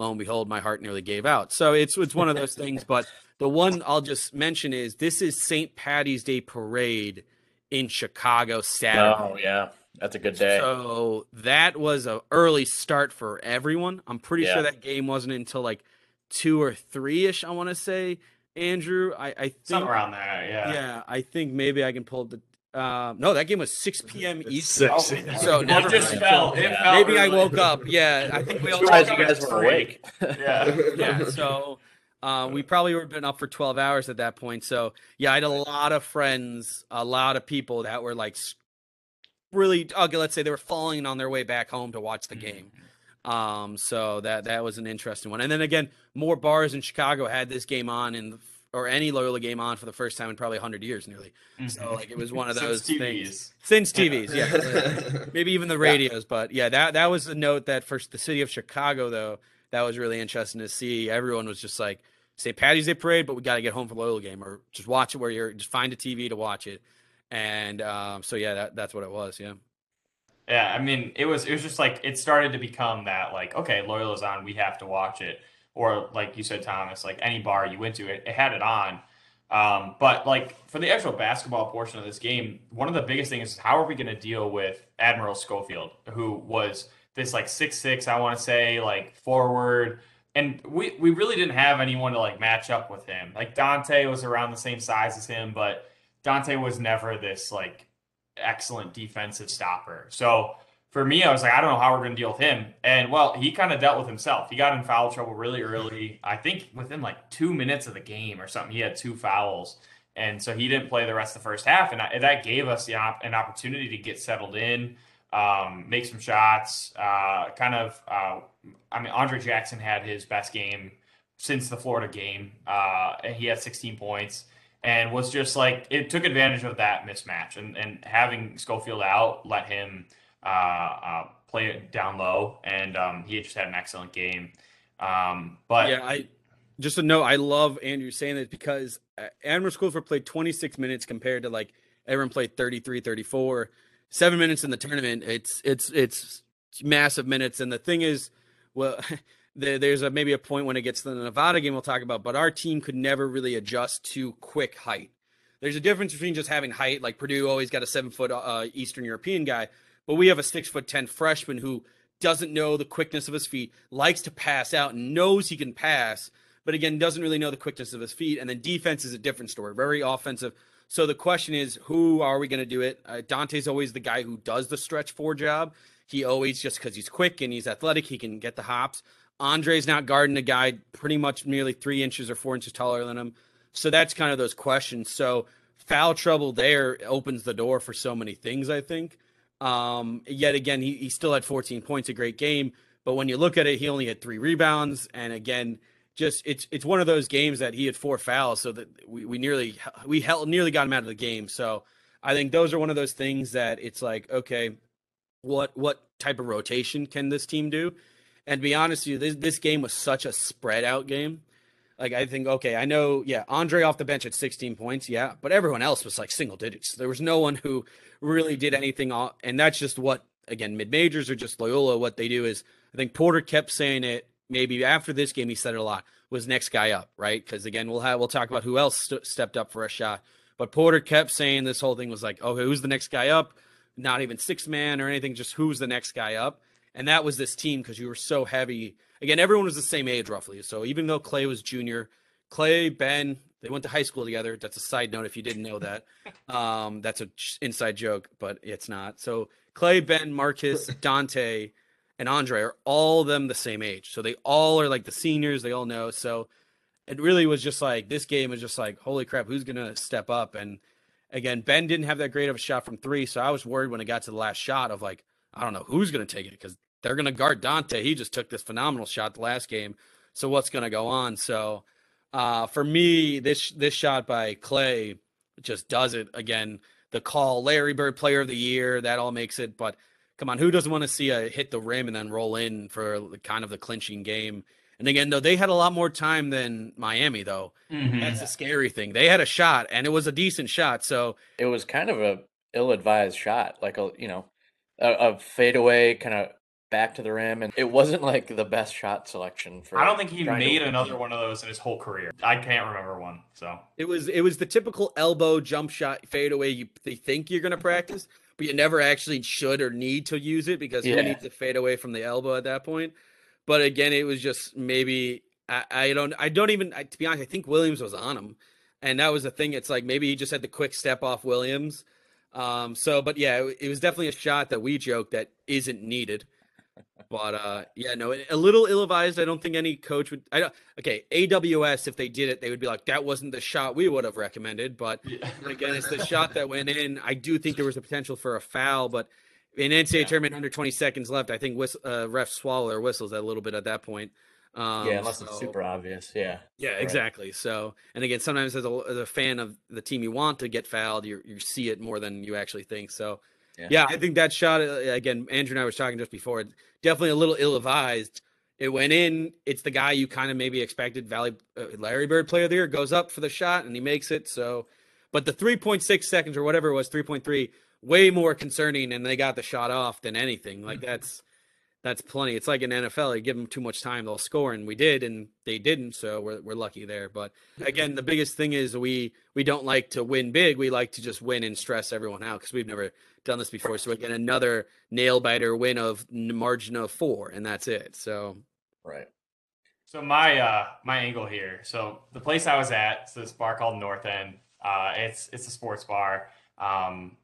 lo and behold, my heart nearly gave out. So it's it's one of those things. But the one I'll just mention is this is St. Patty's Day parade in Chicago Saturday. Oh yeah, that's a good day. So that was a early start for everyone. I'm pretty Yeah. sure that game wasn't until like two or three ish. I want to say, Andrew. I, I think something around there. Yeah. yeah, I think maybe I can pull the. Uh, no, that game was 6 p.m. Eastern. Six. Oh, So It never just mind. fell. It fell Maybe I early. woke up. Yeah, I think we all Surprised you guys were three. awake. Yeah. yeah. So uh, we probably would have been up for 12 hours at that point. So yeah, I had a lot of friends, a lot of people that were like really, okay, let's say they were falling on their way back home to watch the game. Um, so that that was an interesting one. And then again, more bars in Chicago had this game on in the, or any Loyola game on for the first time in probably 100 years nearly. So like it was one of Since those TVs. things since TVs, yeah. maybe even the radios. But yeah, that that was a note that for the city of Chicago, though, that was really interesting to see. Everyone was just like, "St. Patty's Day parade," but we got to get home for the Loyola game, or just watch it where you're. Just find a TV to watch it. And um, so yeah, that, that's what it was. Yeah. Yeah, I mean, it was it was just like it started to become that like okay, Loyola's on, we have to watch it, or like you said, Thomas, like any bar you went to, it, it had it on. Um, but like for the actual basketball portion of this game, one of the biggest things is how are we going to deal with Admiral Schofield, who was this like six six, I want to say like forward, and we we really didn't have anyone to like match up with him. Like Donte was around the same size as him, but Donte was never this like excellent defensive stopper. So for me, I was like, I don't know how we're going to deal with him. And well, he kind of dealt with himself. He got in foul trouble really early. I think within like two minutes of the game or something, he had two fouls. and so he didn't play the rest of the first half, and I, that gave us op- an opportunity to get settled in, um, make some shots, uh, kind of. Uh, I mean, Aundre Jackson had his best game since the Florida game, uh, and he had 16 points and was just like it took advantage of that mismatch and and having Schofield out let him uh, uh, play it down low, and um, he just had an excellent game. Um, but yeah, I just a note. I love Andrew saying this because uh, Admiral Schofield played 26 minutes compared to like everyone played 33, 34, seven minutes in the tournament. It's it's it's massive minutes, and the thing is, well. there's a maybe a point when it gets to the Nevada game we'll talk about, but our team could never really adjust to quick height. There's a difference between just having height, like Purdue always got a seven foot uh, Eastern European guy, but we have a six foot ten freshman who doesn't know the quickness of his feet, likes to pass out, and knows he can pass, but again doesn't really know the quickness of his feet. And then defense is a different story, very offensive. So the question is, who are we going to do it? Uh, Donte's always the guy who does the stretch four job. He always just because he's quick and he's athletic, he can get the hops. Aundre's not guarding a guy pretty much nearly three inches or four inches taller than him. So that's kind of those questions. So foul trouble there opens the door for so many things, I think. Um, yet again, he, he still had 14 points, a great game. But when you look at it, he only had three rebounds. And again, just it's it's one of those games that he had four fouls, so that we, we nearly we held, nearly got him out of the game. So I think those are one of those things that it's like, okay, what what type of rotation can this team do? And to be honest with you, this, this game was such a spread out game. Like I think, okay, I know, yeah, Aundre off the bench at 16 points, yeah, but everyone else was like single digits. There was no one who really did anything, and that's just what again mid majors or just Loyola. What they do is, I think Porter kept saying it. Maybe after this game, he said it a lot. Was next guy up, right? Because again, we'll have we'll talk about who else st- stepped up for a shot. But Porter kept saying this whole thing was like, okay, who's the next guy up? Not even six man or anything, just who's the next guy up and that was this team because you were so heavy. Again, everyone was the same age roughly. So even though Clay was junior, Clay, Ben, they went to high school together. That's a side note if you didn't know that. Um, that's an inside joke, but it's not. So Clay, Ben, Marques, Donte, and Aundre are all them the same age. So they all are like the seniors. They all know. So it really was just like this game was just like, holy crap, who's gonna step up? And again, Ben didn't have that great of a shot from three. So I was worried when it got to the last shot of like, I don't know who's going to take it because they're going to guard Donte. He just took this phenomenal shot the last game. So what's going to go on? So uh, for me, this this shot by Clay just does it again. The call, Larry Bird Player of the Year, that all makes it. But come on, who doesn't want to see a hit the rim and then roll in for kind of the clinching game? And again, though they had a lot more time than Miami, though mm-hmm. that's the scary thing. They had a shot, and it was a decent shot. So it was kind of a ill-advised shot, like a you know a, a fadeaway kind of back to the rim, and it wasn't like the best shot selection for. I don't think he made another one of those in his whole career. I can't remember one. So it was it was the typical elbow jump shot fadeaway you they think you're gonna practice, but you never actually should or need to use it because yeah. who needs to fade away from the elbow at that point? But again, it was just maybe I, I don't I don't even I, to be honest. I think Williams was on him, and that was the thing. It's like maybe he just had the quick step off Williams um, so, but yeah, it, it was definitely a shot that we joked that isn't needed. But uh, yeah, no, a little ill-advised. I don't think any coach would. I don't. Okay, AWS, if they did it, they would be like, "That wasn't the shot we would have recommended." But yeah. again, it's the shot that went in. I do think there was a potential for a foul, but in NCAA yeah. tournament under 20 seconds left, I think whist- uh, refs swallow or whistles a little bit at that point. Um, yeah, unless so, it's super obvious. Yeah. Yeah, right. exactly. So, and again, sometimes as a, as a fan of the team you want to get fouled, you you see it more than you actually think. So, yeah, yeah I think that shot uh, again. Andrew and I was talking just before. Definitely a little ill-advised. It went in. It's the guy you kind of maybe expected. Valley uh, Larry Bird player of the Year goes up for the shot and he makes it. So, but the 3.6 seconds or whatever it was, 3.3, way more concerning, and they got the shot off than anything. Like that's that's plenty. It's like in NFL, you give them too much time, they'll score, and we did, and they didn't, so we're we're lucky there. But again, the biggest thing is we we don't like to win big. We like to just win and stress everyone out because we've never done this before. So again, another nail biter win of margin of four, and that's it. So right. So my uh my angle here. So the place I was at, it's this bar called North End. Uh, it's it's a sports bar. Um,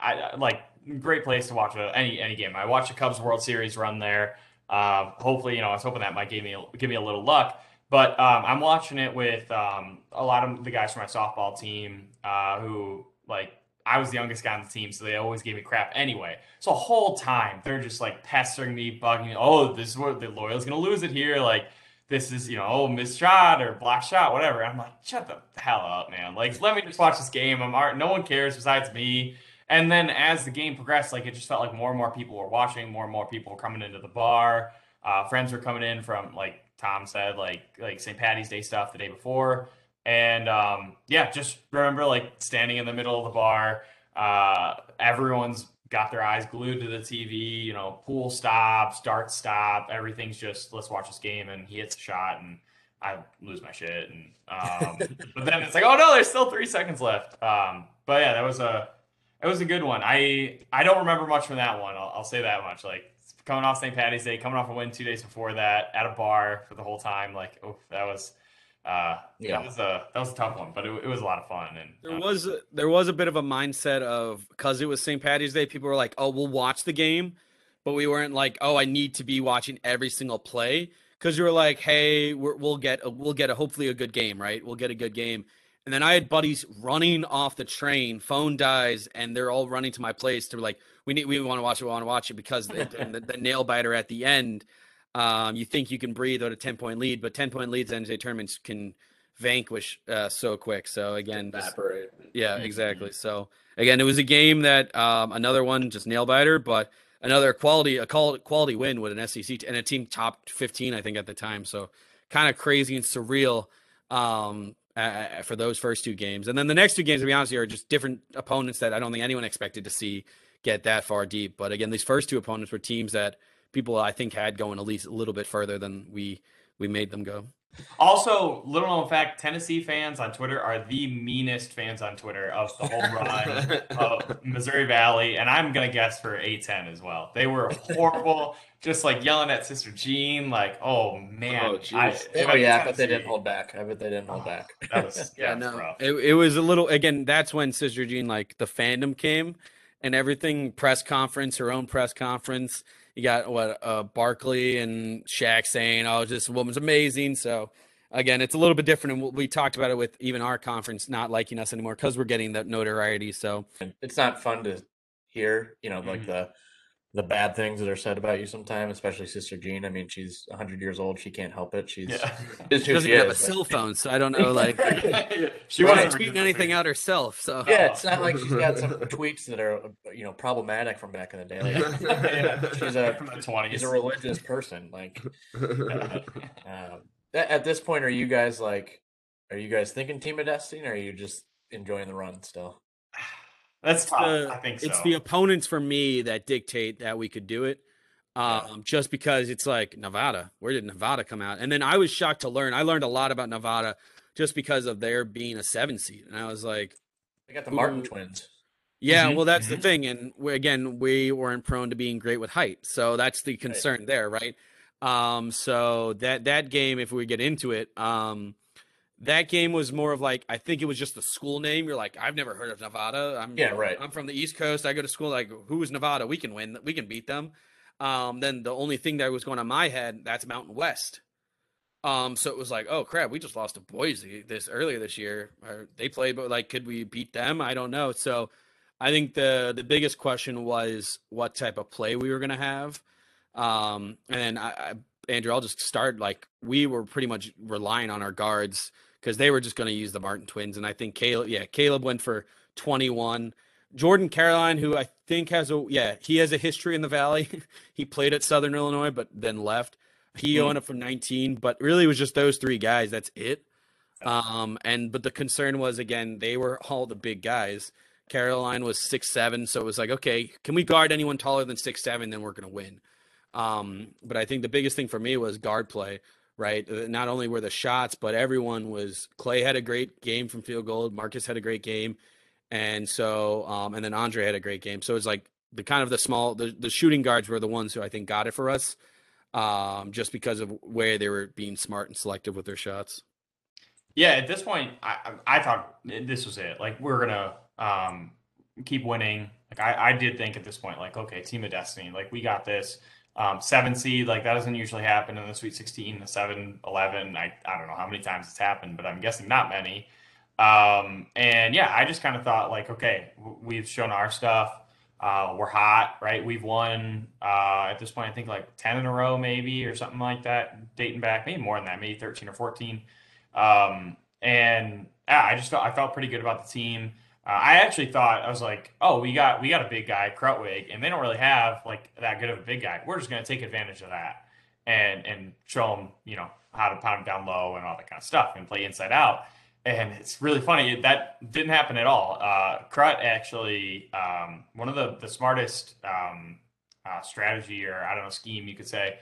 I like great place to watch any any game. I watched the Cubs World Series run there. Uh, hopefully, you know, I was hoping that might give me give me a little luck. But um, I'm watching it with um, a lot of the guys from my softball team uh, who like I was the youngest guy on the team, so they always gave me crap anyway. So whole time they're just like pestering me, bugging me. Oh, this is what the Loyal's gonna lose it here. Like this is, you know, oh, missed shot or block shot, whatever. I'm like, shut the hell up, man. Like, let me just watch this game. I'm. No one cares besides me. And then as the game progressed, like it just felt like more and more people were watching, more and more people were coming into the bar. Uh, friends were coming in from like Tom said, like like St. Patty's Day stuff the day before. And um, yeah, just remember like standing in the middle of the bar. Uh, everyone's got their eyes glued to the TV. You know, pool stops, dart stop. Everything's just let's watch this game. And he hits a shot, and I lose my shit. And um, but then it's like, oh no, there's still three seconds left. Um, but yeah, that was a it was a good one. I I don't remember much from that one. I'll, I'll say that much. Like coming off St. Patty's Day, coming off a win two days before that at a bar for the whole time. Like, oh, that was. Uh, yeah, that was a that was a tough one, but it, it was a lot of fun. And there uh, was a, there was a bit of a mindset of because it was St. Patty's Day, people were like, "Oh, we'll watch the game," but we weren't like, "Oh, I need to be watching every single play." Because you were like, "Hey, we will get a, we'll get a hopefully a good game, right? We'll get a good game." And then I had buddies running off the train, phone dies, and they're all running to my place to like, we need, we want to watch it, we want to watch it because the, the, the nail biter at the end um, you think you can breathe at a 10 point lead, but 10 point leads in NJ tournaments can vanquish uh, so quick. So again, just, yeah, mm-hmm. exactly. So again, it was a game that um, another one just nail biter, but another quality a quality win with an SEC and a team top 15, I think at the time. So kind of crazy and surreal um, uh, for those first two games. And then the next two games, to be honest, are just different opponents that I don't think anyone expected to see get that far deep. But again, these first two opponents were teams that people I think had going at least a little bit further than we we made them go. Also, little known fact: Tennessee fans on Twitter are the meanest fans on Twitter of the whole run of Missouri Valley, and I'm gonna guess for A10 as well. They were horrible, just like yelling at Sister Jean, like, "Oh man!" Oh, I, oh yeah, but they didn't hold back. I bet they didn't hold oh, back. That was yeah, yeah no, it, it was a little. Again, that's when Sister Jean, like the fandom came, and everything press conference, her own press conference you got what uh, Barkley and Shaq saying, "Oh, this woman's amazing." So again, it's a little bit different, and we talked about it with even our conference not liking us anymore because we're getting that notoriety. So it's not fun to hear, you know, like mm-hmm. the the bad things that are said about you sometimes, especially Sister Jean. I mean, she's 100 years old. She can't help it. She's yeah. she doesn't she have is, a cell phone, so I don't know. Like she wasn't tweeting anything out herself. So yeah, it's not like she's got some tweets that are you know problematic from back in the day. Like, yeah, she's a she's a religious person. Like um, at this point, are you guys like, are you guys thinking Team of Destiny, or are you just enjoying the run still? That's tough. The, I think so. It's the opponents for me that dictate that we could do it. Um, yeah. just because it's like Nevada. Where did Nevada come out? And then I was shocked to learn. I learned a lot about Nevada just because of their being a seven seed, and I was like, "They got the Martin twins." Yeah, mm-hmm. well, that's mm-hmm. the thing, and we, again, we weren't prone to being great with height, so that's the concern right. there, right? Um, so that that game, if we get into it, um, that game was more of like I think it was just the school name. You're like, I've never heard of Nevada. I'm yeah, right. I'm from the East Coast. I go to school. Like, who is Nevada? We can win. We can beat them. Um, then the only thing that was going on my head that's Mountain West. Um, so it was like, oh crap, we just lost to Boise this earlier this year. Or they played, but like, could we beat them? I don't know. So I think the the biggest question was what type of play we were going to have. Um, and then I, I, Andrew, I'll just start. Like we were pretty much relying on our guards because they were just going to use the Martin twins. And I think Caleb, yeah, Caleb went for 21. Jordan Caroline, who I think has a, yeah, he has a history in the Valley. he played at Southern Illinois, but then left. He mm-hmm. owned up from 19, but really it was just those three guys. That's it. Um, and, but the concern was, again, they were all the big guys. Caroline was six seven, so it was like, okay, can we guard anyone taller than six seven? Then we're gonna win. Um, but I think the biggest thing for me was guard play right? Uh, not only were the shots, but everyone was. Clay had a great game from field goal. Marques had a great game, and so um, and then Aundre had a great game. So it's like the kind of the small the, the shooting guards were the ones who I think got it for us, um, just because of where they were being smart and selective with their shots. Yeah, at this point, I I thought this was it. Like we're gonna um, keep winning. Like I, I did think at this point, like okay, team of destiny, like we got this. Um, seven seed, like that doesn't usually happen in the Sweet 16, the 7 11. I, I don't know how many times it's happened, but I'm guessing not many. Um, and yeah, I just kind of thought, like, okay, we've shown our stuff. Uh, we're hot, right? We've won uh, at this point, I think like 10 in a row, maybe, or something like that, dating back, maybe more than that, maybe 13 or 14. Um, and yeah, I just felt I felt pretty good about the team. Uh, I actually thought I was like, oh, we got we got a big guy, Krutwig, and they don't really have like that good of a big guy. We're just going to take advantage of that and and show them, you know, how to pound down low and all that kind of stuff and play inside out. And it's really funny that didn't happen at all. Uh, Krut actually um, one of the the smartest um, uh, strategy or I don't know scheme you could say.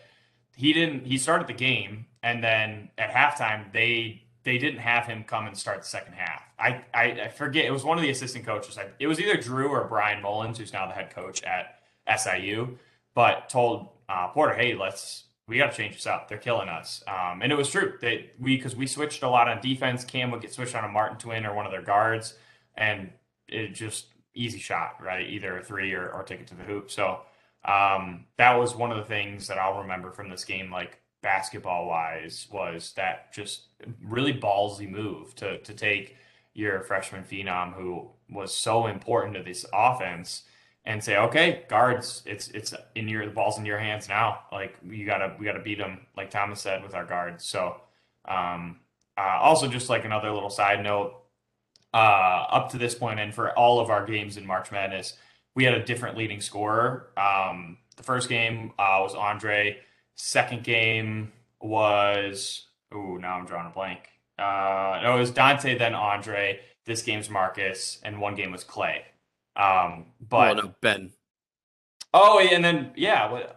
He didn't. He started the game, and then at halftime they they didn't have him come and start the second half. I, I, I forget. It was one of the assistant coaches. It was either Drew or Bryan Mullins, who's now the head coach at SIU, but told uh, Porter, "Hey, let's we got to change this up. They're killing us." Um, and it was true. that we because we switched a lot on defense. Cam would get switched on a Martin Twin or one of their guards, and it just easy shot, right? Either a three or, or take it to the hoop. So um, that was one of the things that I'll remember from this game. Like basketball wise was that just really ballsy move to to take your freshman phenom who was so important to this offense and say, okay, guards, it's it's in your the ball's in your hands now. Like you gotta we gotta beat them, like Thomas said, with our guards. So um, uh, also just like another little side note, uh, up to this point and for all of our games in March Madness, we had a different leading scorer. Um, the first game uh, was Aundre. Second game was oh now I'm drawing a blank. Uh, no, it was Donte then Aundre. This game's Marques, and one game was Clay. Um, but oh, no, Ben. Oh, and then yeah, well,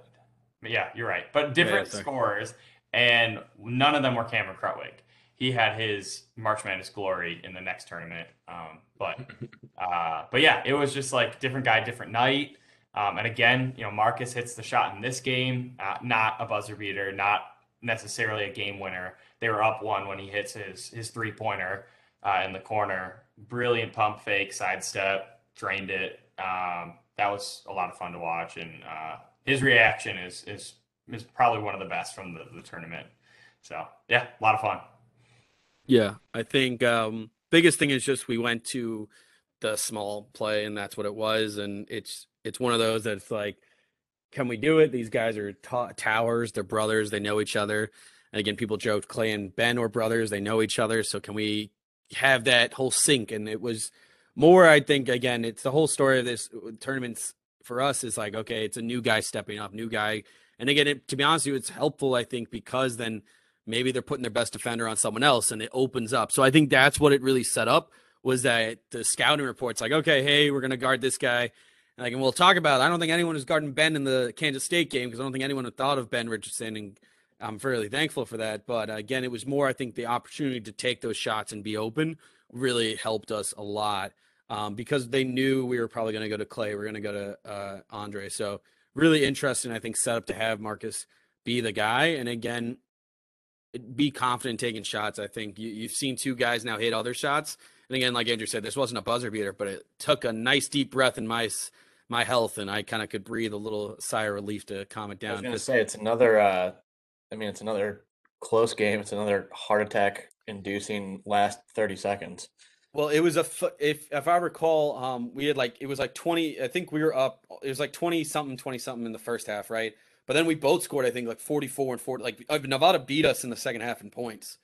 yeah, you're right. But different yeah, scores, and none of them were Cameron Krutwig. He had his March Madness glory in the next tournament. Um, but uh, but yeah, it was just like different guy, different night. Um, and again, you know, Marques hits the shot in this game, uh, not a buzzer beater, not necessarily a game winner. They were up one when he hits his his three pointer uh, in the corner. Brilliant pump fake, sidestep, drained it. Um, that was a lot of fun to watch, and uh, his reaction is is is probably one of the best from the, the tournament. So yeah, a lot of fun. Yeah, I think um, biggest thing is just we went to the small play, and that's what it was, and it's it's one of those that's like, can we do it? These guys are towers. They're brothers. They know each other. And again, people joked Clay and Ben were brothers. They know each other. So can we have that whole sync? And it was more, I think, again, it's the whole story of this uh, tournaments for us is like, okay, it's a new guy stepping up, new guy. And again, it, to be honest with you, it's helpful, I think, because then maybe they're putting their best defender on someone else and it opens up. So I think that's what it really set up was that the scouting reports like, okay, hey, we're going to guard this guy. Like, and we'll talk about. It. I don't think anyone was guarding Ben in the Kansas State game because I don't think anyone had thought of Ben Richardson, and I'm fairly thankful for that. But uh, again, it was more. I think the opportunity to take those shots and be open really helped us a lot um, because they knew we were probably going to go to Clay. We are going to go to uh, Aundre. So really interesting. I think setup to have Marques be the guy, and again, be confident taking shots. I think you, you've seen two guys now hit other shots. And again, like Andrew said, this wasn't a buzzer beater, but it took a nice deep breath in my my health, and I kind of could breathe a little sigh of relief to calm it down. I was going to say it's another. Uh, I mean, it's another close game. It's another heart attack inducing last thirty seconds. Well, it was a if if I recall, um, we had like it was like twenty. I think we were up. It was like twenty something, twenty something in the first half, right? But then we both scored. I think like forty four and forty. Like uh, Nevada beat us in the second half in points.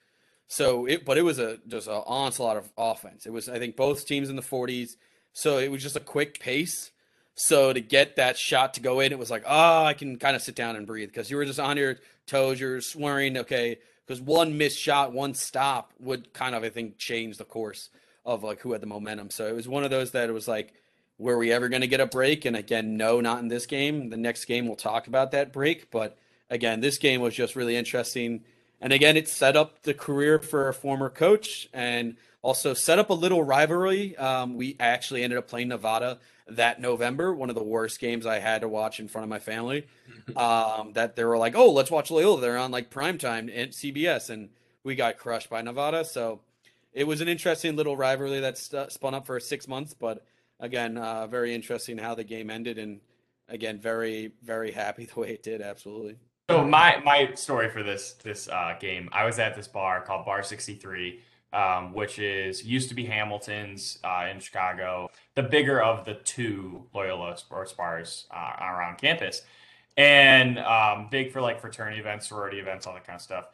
So it, but it was a just an onslaught of offense. It was I think both teams in the forties. So it was just a quick pace so to get that shot to go in, it was like, oh, I can kind of sit down and breathe because you were just on your toes. You're swearing, okay, because one missed shot, one stop would kind of, I think, change the course of like who had the momentum. So it was one of those that it was like, were we ever going to get a break? And again, no, not in this game. The next game we'll talk about that break, but again, this game was just really interesting. And again, it set up the career for a former coach and also set up a little rivalry. Um, we actually ended up playing Nevada that November, one of the worst games I had to watch in front of my family. Um, that they were like, "Oh, let's watch Loyola." They're on like primetime at CBS, and we got crushed by Nevada. So it was an interesting little rivalry that st- spun up for six months. But again, uh, very interesting how the game ended, and again, very very happy the way it did. Absolutely. So my my story for this this uh, game, I was at this bar called Bar 63, um, which is used to be Hamilton's uh, in Chicago, the bigger of the two Loyola sports bars uh, around campus, and um, big for like fraternity events, sorority events, all that kind of stuff.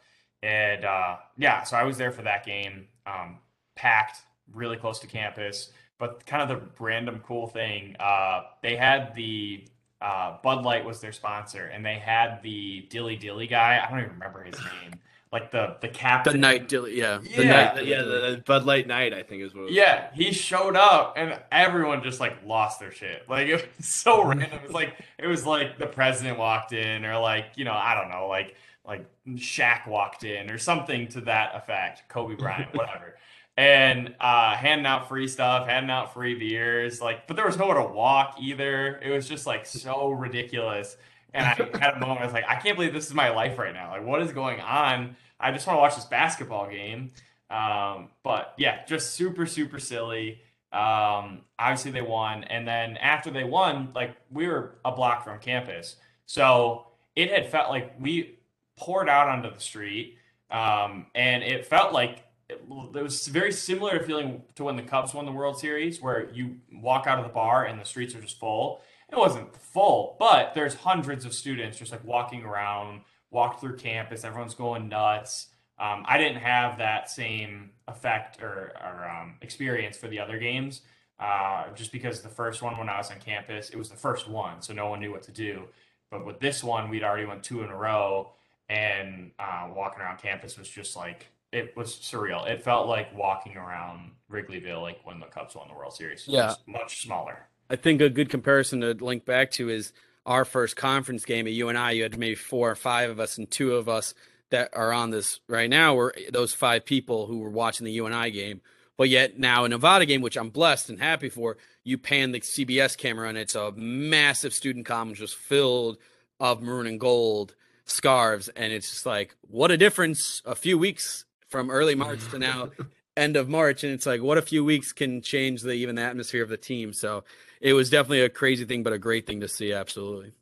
And uh, yeah, so I was there for that game, um, packed, really close to campus. But kind of the random cool thing, uh, they had the uh, Bud Light was their sponsor, and they had the Dilly Dilly guy. I don't even remember his name. Like the the captain, the night yeah, yeah, the night, yeah, the, the, Bud Light night, I think is what. yeah, he showed up, and everyone just like lost their shit. Like it was so random. It was like it was like the president walked in, or like you know, I don't know, like like Shaq walked in, or something to that effect. Kobe Bryant, whatever and uh, handing out free stuff, handing out free beers. Like, but there was nowhere to walk either. It was just like so ridiculous. And I had a moment. I was like, I can't believe this is my life right now. Like, what is going on? I just want to watch this basketball game. Um, but yeah, just super super silly. Um, obviously they won, and then after they won, like we were a block from campus, so it had felt like we poured out onto the street, um, and it felt like it, it was very similar to feeling to when the Cubs won the World Series, where you walk out of the bar and the streets are just full. It wasn't full, but there's hundreds of students just like walking around, walk through campus. Everyone's going nuts. Um, I didn't have that same effect or, or um, experience for the other games, uh, just because the first one when I was on campus, it was the first one, so no one knew what to do. But with this one, we'd already went two in a row, and uh, walking around campus was just like it was surreal. It felt like walking around Wrigleyville, like when the Cubs won the World Series. Yeah, much smaller. I think a good comparison to link back to is our first conference game at UNI. You had maybe four or five of us, and two of us that are on this right now were those five people who were watching the UNI game. But yet now a Nevada game, which I'm blessed and happy for, you pan the CBS camera and it's a massive student commons just filled of maroon and gold scarves, and it's just like what a difference a few weeks from early March to now end of March, and it's like what a few weeks can change the even the atmosphere of the team. So it was definitely a crazy thing, but a great thing to see. Absolutely.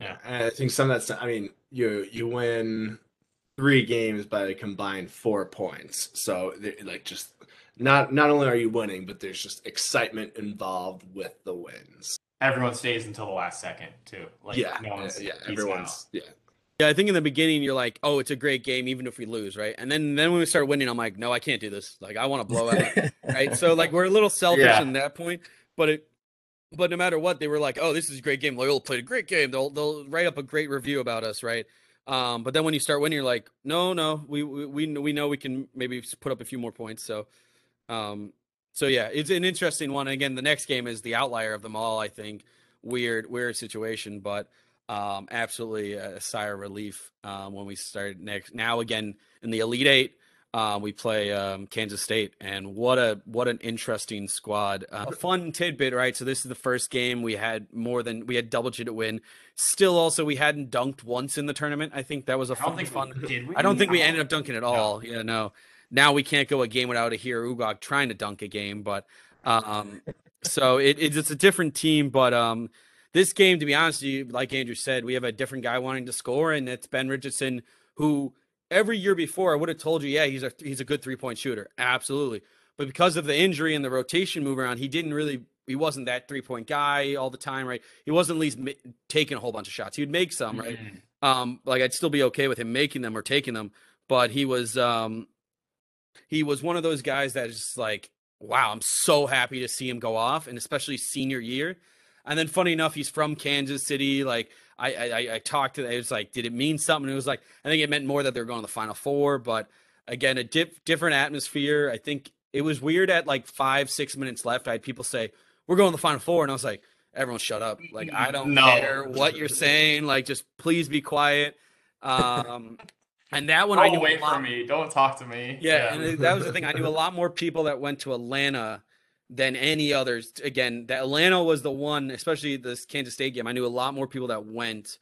Yeah, I think some of that's. I mean, you you win three games by a combined four points, so like just not not only are you winning, but there's just excitement involved with the wins. Everyone stays until the last second too. Like yeah, no one's yeah, everyone's out. yeah yeah, I think in the beginning you're like, "Oh, it's a great game, even if we lose," right? And then then when we start winning, I'm like, "No, I can't do this. Like, I want to blow out." right? So like we're a little selfish yeah. in that point, but it, but no matter what, they were like, "Oh, this is a great game. Loyola played a great game. They'll they'll write up a great review about us, right?" Um, but then when you start winning, you're like, "No, no, we we we know we can maybe put up a few more points." So, um, so yeah, it's an interesting one. Again, the next game is the outlier of them all. I think weird weird situation, but um, absolutely a sigh of relief um, when we started next. Now again in the Elite Eight, uh, we play um, Kansas State, and what a what an interesting squad. Uh, a fun tidbit, right? So this is the first game we had more than we had double digit win. Still, also we hadn't dunked once in the tournament. I think that was a fun. fun. did we? I don't think we ended up dunking at all. No. Yeah, no. Now we can't go a game without a Hero Ugog trying to dunk a game, but um, so it, it's a different team, but um, this game, to be honest with you, like Andrew said, we have a different guy wanting to score, and it's Ben Richardson, who every year before I would have told you, yeah, he's a he's a good three point shooter, absolutely. But because of the injury and the rotation move around, he didn't really he wasn't that three point guy all the time, right? He wasn't at least taking a whole bunch of shots. He would make some, right? Mm-hmm. Um, like I'd still be okay with him making them or taking them, but he was um, he was one of those guys that is like, wow, I'm so happy to see him go off, and especially senior year and then, funny enough, he's from Kansas City. Like I, I, I talked to, them, it was like, did it mean something? It was like, I think it meant more that they're going to the Final Four. But again, a dip, different atmosphere. I think it was weird at like five, six minutes left. I had people say, "We're going to the Final Four. and I was like, "Everyone, shut up! Like I don't no. care what you're saying. Like just please be quiet." Um, and that one, Go I knew away from me. Don't talk to me. Yeah, yeah, and that was the thing. I knew a lot more people that went to Atlanta than any others. Again, that Atlanta was the one, especially this Kansas State game. I knew a lot more people that went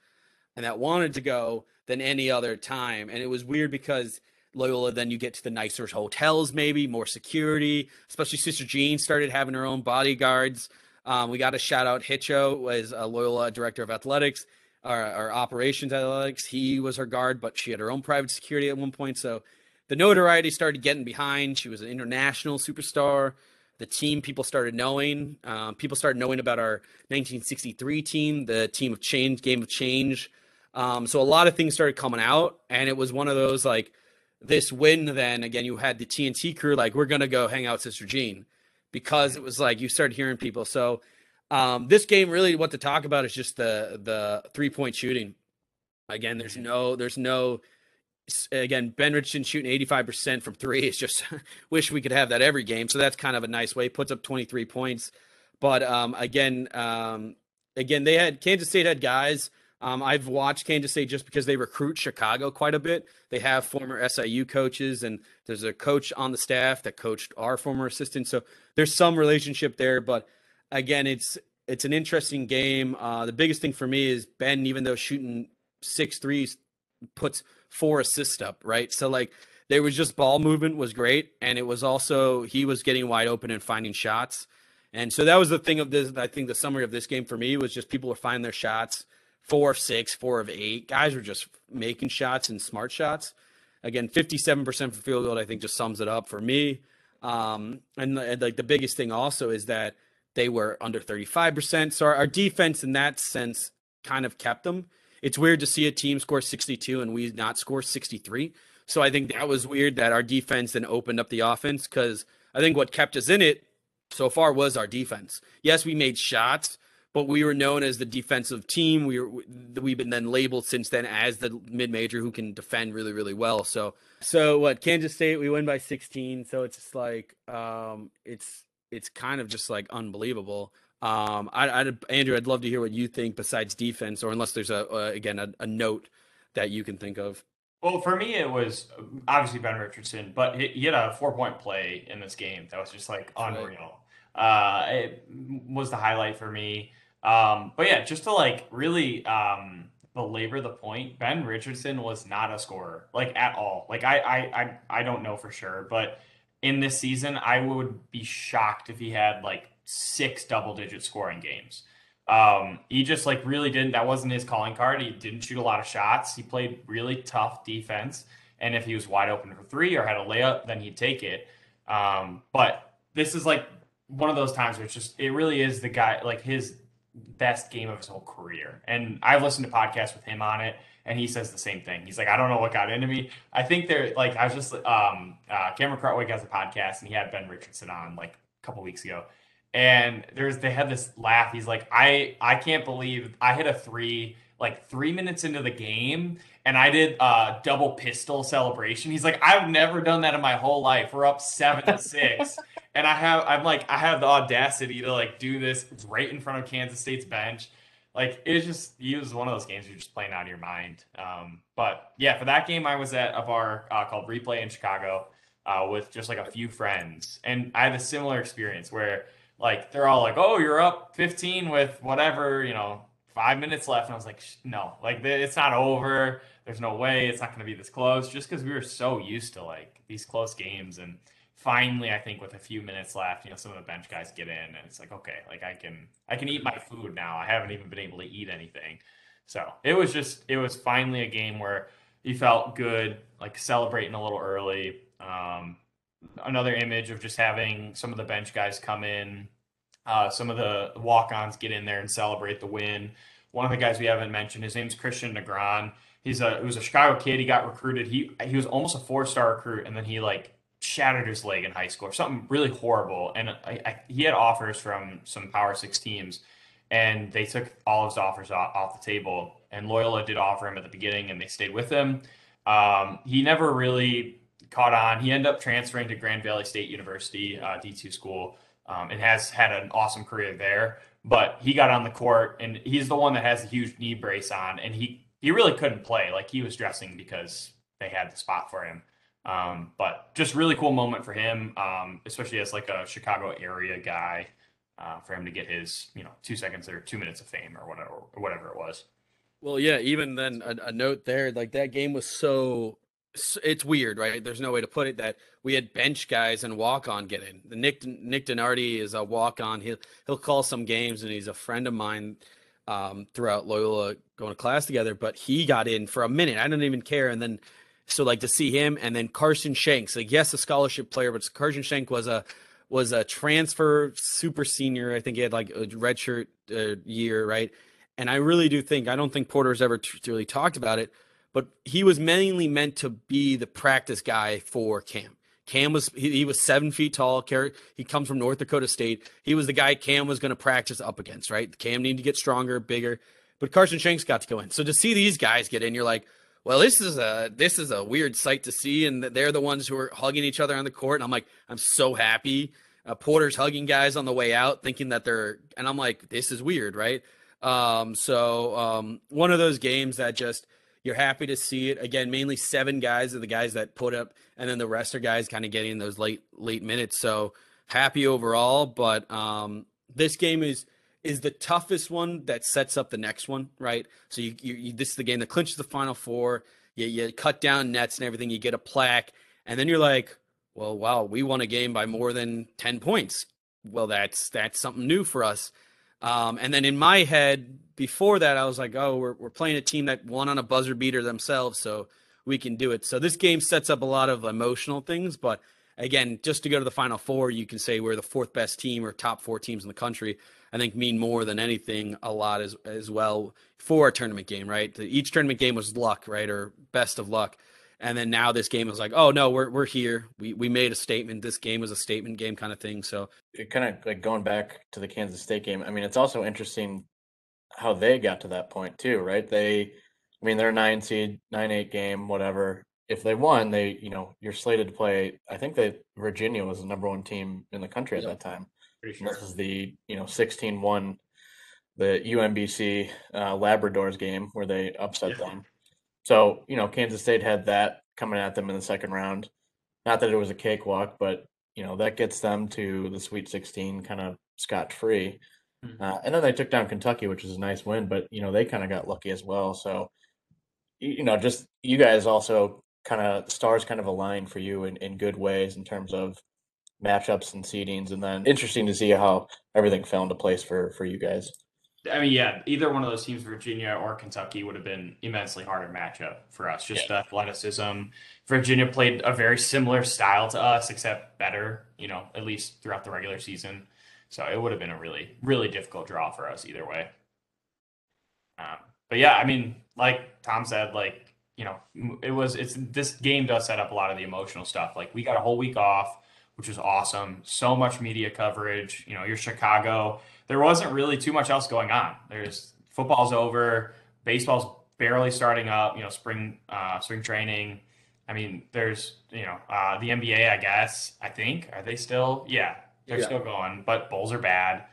and that wanted to go than any other time. And it was weird because Loyola, then you get to the nicer hotels, maybe more security, especially Sister Jean started having her own bodyguards. Um, we got to shout out Hitcho, was a Loyola director of athletics or, or operations athletics. He was her guard, but she had her own private security at one point. So the notoriety started getting behind. She was an international superstar. The team people started knowing. Um, people started knowing about our 1963 team, the team of change, game of change. Um, so a lot of things started coming out, and it was one of those like this win. Then again, you had the TNT crew like we're gonna go hang out Sister Jean because it was like you started hearing people. So um, this game really what to talk about is just the the three point shooting. Again, there's no there's no again Ben Richardson shooting 85% from three. It's just wish we could have that every game. So that's kind of a nice way. Puts up 23 points. But um, again, um, again they had Kansas State had guys. Um, I've watched Kansas State just because they recruit Chicago quite a bit. They have former SIU coaches, and there's a coach on the staff that coached our former assistant. So there's some relationship there. But again, it's it's an interesting game. Uh, the biggest thing for me is Ben, even though shooting six threes, puts four assists up, right? So like there was just ball movement was great, and it was also he was getting wide open and finding shots. And so that was the thing of this. I think the summary of this game for me was just people were finding their shots. Four of six, four of eight. Guys were just making shots and smart shots. Again, 57% for field goal, I think just sums it up for me. Um, and, and like the biggest thing also is that they were under 35%. So our, our, defense in that sense kind of kept them. It's weird to see a team score 62 and we not score 63. So I think that was weird that our defense then opened up the offense because I think what kept us in it so far was our defense. Yes, we made shots, but we were known as the defensive team. We were we've been then labeled since then as the mid major who can defend really really well. So so what Kansas State we win by 16. So it's just like um, it's it's kind of just like unbelievable. Um, I, I, Andrew, I'd love to hear what you think besides defense, or unless there's a, a again a, a, note that you can think of. Well, for me, it was obviously Ben Richardson, but he, he had a four point play in this game that was just like unreal. Uh, it was the highlight for me. Um, but yeah, just to like really um, belabor the point, Ben Richardson was not a scorer like at all. Like I, I, I, I don't know for sure, but in this season, I would be shocked if he had like six double digit scoring games. Um, he just like really didn't, that wasn't his calling card. He didn't shoot a lot of shots. He played really tough defense. And if he was wide open for three or had a layup, then he'd take it. Um, but this is like one of those times where it's just, it really is the guy, like his best game of his whole career. And I've listened to podcasts with him on it and he says the same thing. He's like, I don't know what got into me. I think they're like, I was just um, uh, Cameron Krutwig has a podcast, and he had Ben Richardson on like a couple weeks ago, and there's they had this laugh. He's like, I I can't believe I hit a three like three minutes into the game, and I did a double pistol celebration. He's like, I've never done that in my whole life. We're up seven to six. and I have I'm like I have the audacity to like do this right in front of Kansas State's bench like it's just he was one of those games you're just playing out of your mind. Um, but yeah, for that game, I was at a bar uh, called Replay in Chicago uh, with just like a few friends, and I had a similar experience where like they're all like, "Oh, you're up 15 with whatever, you know, five minutes left," and I was like, "No, like it's not over. There's no way it's not going to be this close." Just because we were so used to like these close games and finally i think with a few minutes left you know some of the bench guys get in and it's like okay like i can i can eat my food now i haven't even been able to eat anything so it was just it was finally a game where you felt good like celebrating a little early um, another image of just having some of the bench guys come in uh, some of the walk-ons get in there and celebrate the win one of the guys we haven't mentioned his name's christian negron he's a he was a chicago kid he got recruited he he was almost a four-star recruit and then he like shattered his leg in high school something really horrible. And I, I, he had offers from some Power Six teams, and they took all his offers off, off, the table. And Loyola did offer him at the beginning, and they stayed with him. Um, he never really caught on. He ended up transferring to Grand Valley State University, uh, D2 school, um, and has had an awesome career there. But he got on the court, and he's the one that has a huge knee brace on, and he he really couldn't play. Like he was dressing because they had the spot for him. Um, but just really cool moment for him, um, especially as like a Chicago area guy, uh, for him to get his you know two seconds or two minutes of fame or whatever or whatever it was. Well, yeah. Even then, a, a note there, like that game was so it's weird, right? There's no way to put it that we had bench guys and walk on get in. The Nick Nick Donardi is a walk on. He'll he'll call some games and he's a friend of mine um, throughout Loyola going to class together. But he got in for a minute. I didn't even care. And then so like to see him and then Carson Shanks, like yes, a scholarship player, but Carson Shank was a was a transfer super senior. I think he had like a redshirt uh, year, right? And I really do think I don't think Porter's ever t- really talked about it but he was mainly meant to be the practice guy for Cam. Cam was he, he was seven feet tall. He comes from North Dakota State. He was the guy Cam was going to practice up against. Right? Cam needed to get stronger, bigger. But Carson Shanks got to go in. So to see these guys get in, you're like, well, this is a this is a weird sight to see, and they're the ones who are hugging each other on the court. And I'm like, I'm so happy. Uh, Porter's hugging guys on the way out, thinking that they're, and I'm like, this is weird, right? Um, so um, one of those games that just you're happy to see it again. Mainly seven guys are the guys that put up, and then the rest are guys kind of getting those late late minutes. So happy overall, but um, this game is is the toughest one that sets up the next one, right? So you, you, you this is the game that clinches the final four. You, you cut down nets and everything. You get a plaque, and then you're like, well, wow, we won a game by more than ten points. Well, that's that's something new for us. Um, and then in my head, before that, I was like, oh, we're, we're playing a team that won on a buzzer beater themselves, so we can do it. So this game sets up a lot of emotional things, but again, just to go to the final four, you can say we're the fourth best team or top four teams in the country. I think mean more than anything a lot as as well for a tournament game, right? Each tournament game was luck, right, or best of luck. And then now this game is like, oh no, we're we're here. We we made a statement. This game was a statement game kind of thing. So it kind of like going back to the Kansas State game. I mean, it's also interesting how they got to that point too, right? They, I mean, they're a nine seed, nine eight game, whatever. If they won, they, you know, you're slated to play. I think that Virginia was the number one team in the country at that time. Sure. This is the, you know, 16-1, the UMBC uh, Labradors game where they upset yeah. them. So, you know, Kansas State had that coming at them in the second round. Not that it was a cakewalk, but you know that gets them to the Sweet 16 kind of scot free. Mm-hmm. Uh, and then they took down Kentucky, which is a nice win, but you know they kind of got lucky as well. So you know, just you guys also kind of stars kind of align for you in, in good ways in terms of matchups and seedings, and then interesting to see how everything fell into place for for you guys. I mean, yeah, either one of those teams, Virginia or Kentucky, would have been immensely harder matchup for us. Just yeah. athleticism. Virginia played a very similar style to us, except better. You know, at least throughout the regular season. So it would have been a really, really difficult draw for us either way. Um, but yeah, I mean, like Tom said, like you know, it was it's this game does set up a lot of the emotional stuff. Like we got a whole week off, which was awesome. So much media coverage. You know, you're Chicago. There wasn't really too much else going on. There's football's over, baseball's barely starting up. You know, spring uh, spring training. I mean, there's you know uh, the NBA. I guess I think are they still? Yeah, they're yeah. still going, but Bulls are bad.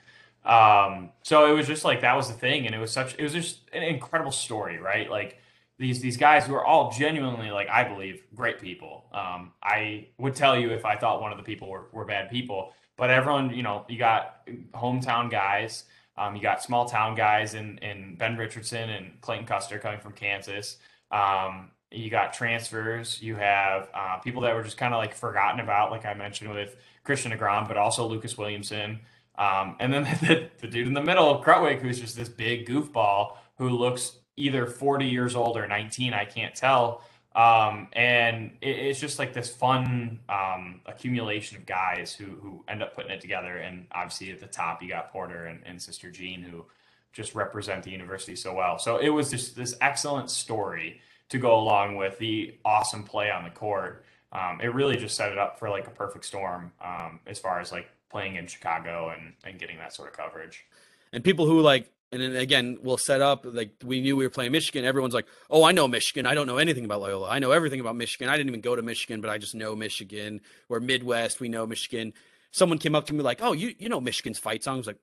Um, so it was just like that was the thing, and it was such it was just an incredible story, right? Like these these guys who are all genuinely like I believe great people. Um, I would tell you if I thought one of the people were, were bad people, but everyone, you know, you got hometown guys, um, you got small town guys in in Ben Richardson and Clayton Custer coming from Kansas. Um, you got transfers. You have uh, people that were just kind of like forgotten about, like I mentioned with Christian Negron, but also Lucas Williamson. Um, and then the, the, dude in the middle, Krutwig, who's just this big goofball who looks either 40 years old or 19, I can't tell. Um, and it, it's just like this fun um, accumulation of guys who, who end up putting it together. And obviously at the top, you got Porter and, and Sister Jean, who just represent the university so well. So it was just this excellent story to go along with the awesome play on the court. Um, it really just set it up for like a perfect storm um, as far as like playing in Chicago and, and getting that sort of coverage. And people who like, and then again, we'll set up like we knew we were playing Michigan. Everyone's like, "Oh, I know Michigan. I don't know anything about Loyola. I know everything about Michigan. I didn't even go to Michigan, but I just know Michigan. We're Midwest. We know Michigan." Someone came up to me like, "Oh, you you know Michigan's fight song?" I was like,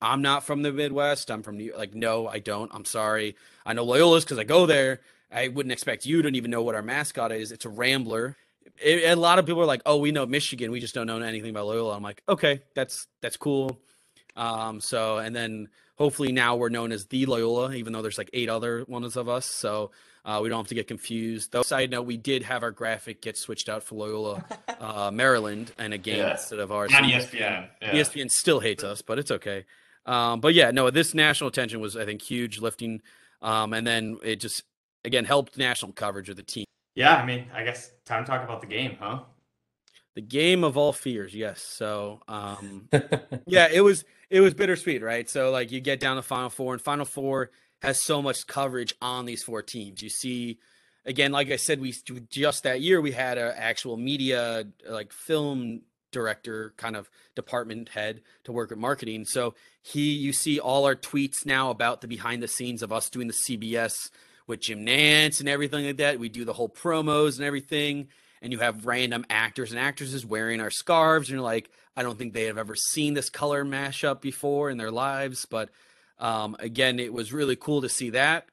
I'm not from the Midwest. I'm from New York. Like, no, I don't. I'm sorry. I know Loyola's because I go there. I wouldn't expect you to even know what our mascot is. It's a Rambler. It, a lot of people are like, "Oh, we know Michigan. We just don't know anything about Loyola." I'm like, "Okay, that's that's cool." Um, so and then hopefully now we're known as the Loyola, even though there's like eight other ones of us. So uh, we don't have to get confused. Though, side note, we did have our graphic get switched out for Loyola, uh, Maryland, and a game Yeah. instead of ours. On So ESPN. Yeah. ESPN still hates us, but it's okay. Um, but yeah, no, this national attention was, I think, huge lifting. Um, and then it just, again, helped national coverage of the team. Yeah, I mean, I guess time to talk about the game, huh? The game of all fears, yes. So, um, yeah, it was it was bittersweet, right? So like you get down to Final Four, and Final Four has so much coverage on these four teams. You see, again, like I said, we just that year we had an actual media like film director kind of department head to work with marketing. So he, you see all our tweets now about the behind the scenes of us doing the CBS with Jim Nantz and everything like that. We do the whole promos and everything and you have random actors and actresses wearing our scarves and you're like i don't think they have ever seen this color mashup before in their lives but um, again it was really cool to see that.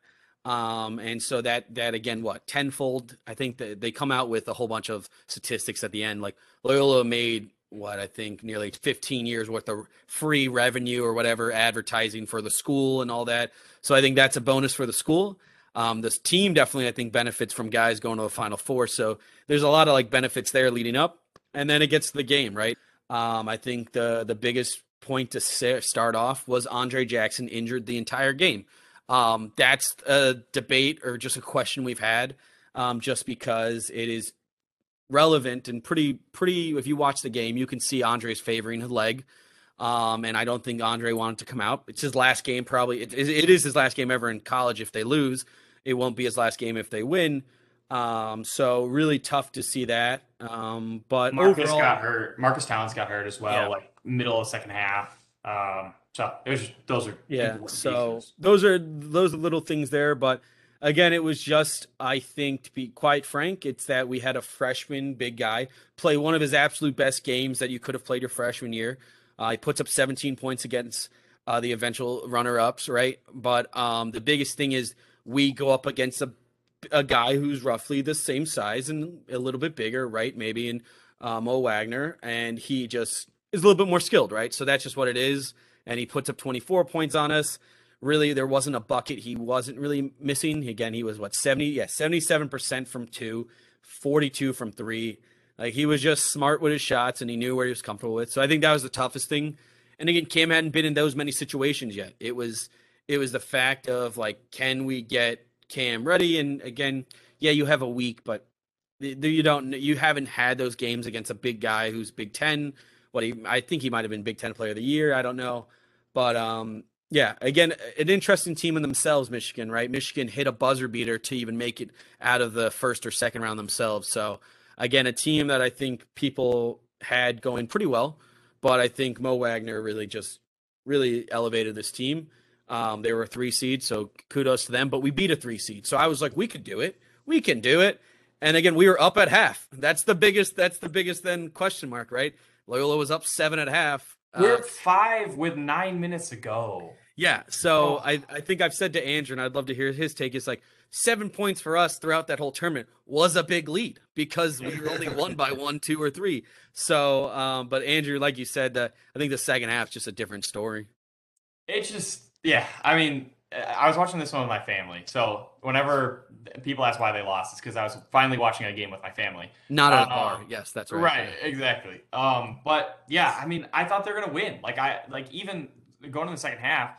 Um, and so that that again what tenfold? I think that they come out with a whole bunch of statistics at the end like loyola made what i think nearly 15 years worth of free revenue or whatever advertising for the school and all that. So i think that's a bonus for the school. Um, this team definitely, I think, benefits from guys going to the Final Four. So there's a lot of like benefits there leading up, and then it gets to the game, right? Um, I think the the biggest point to start off was Aundre Jackson injured the entire game. Um, that's a debate or just a question we've had, um, just because it is relevant and pretty pretty. If you watch the game, you can see Aundre's favoring his leg. Um, and I don't think Aundre wanted to come out. It's his last game, probably. It, it is his last game ever in college if they lose. It won't be his last game if they win. Um, so really tough to see that. Um, but Marques overall, got hurt. Marques Townes got hurt as well, Yeah. like middle of second half. Um, so it was just, those are yeah. So pieces. those are those are little things there. But again, it was just I think to be quite frank, it's that we had a freshman big guy play one of his absolute best games that you could have played your freshman year. Uh, he puts up 17 points against uh, the eventual runner-ups, right? But um, the biggest thing is we go up against a a guy who's roughly the same size and a little bit bigger, right? Maybe in uh, Mo Wagner, and he just is a little bit more skilled, right? So that's just what it is. And he puts up 24 points on us. Really, there wasn't a bucket he wasn't really missing. Again, he was what 70, yeah, 77% from two, 42 from three. Like he was just smart with his shots and he knew where he was comfortable with. So I think that was the toughest thing. And again, Cam hadn't been in those many situations yet. It was it was the fact of like, can we get Cam ready? And again, yeah, you have a week, but you don't you haven't had those games against a big guy who's Big Ten. What he I think he might have been Big Ten Player of the Year. I don't know, but um, yeah, again, an interesting team in themselves, Michigan. Right, Michigan hit a buzzer beater to even make it out of the first or second round themselves. So again, a team that I think people had going pretty well, but I think Mo Wagner really just really elevated this team. Um, they were a three seed, so kudos to them. But we beat a three seed, so I was like, we could do it. We can do it. And again, we were up at half. That's the biggest. That's the biggest then question mark, right? Loyola was up seven at half. We're Uh, five with nine minutes to go. yeah. So Oh. I, I think I've said to Andrew, and I'd love to hear his take. Is like seven points for us throughout that whole tournament was a big lead because we were only won by one, two, or three. So, um, but Andrew, like you said, uh, I think the second half's just a different story. It's just, yeah. I mean, I was watching this one with my family. So whenever people ask why they lost, it's because I was finally watching a game with my family. Not at a Uh, bar. Yes, that's right. Right, exactly. Um, but yeah, I mean, I thought they were gonna win. Like I like even going to the second half,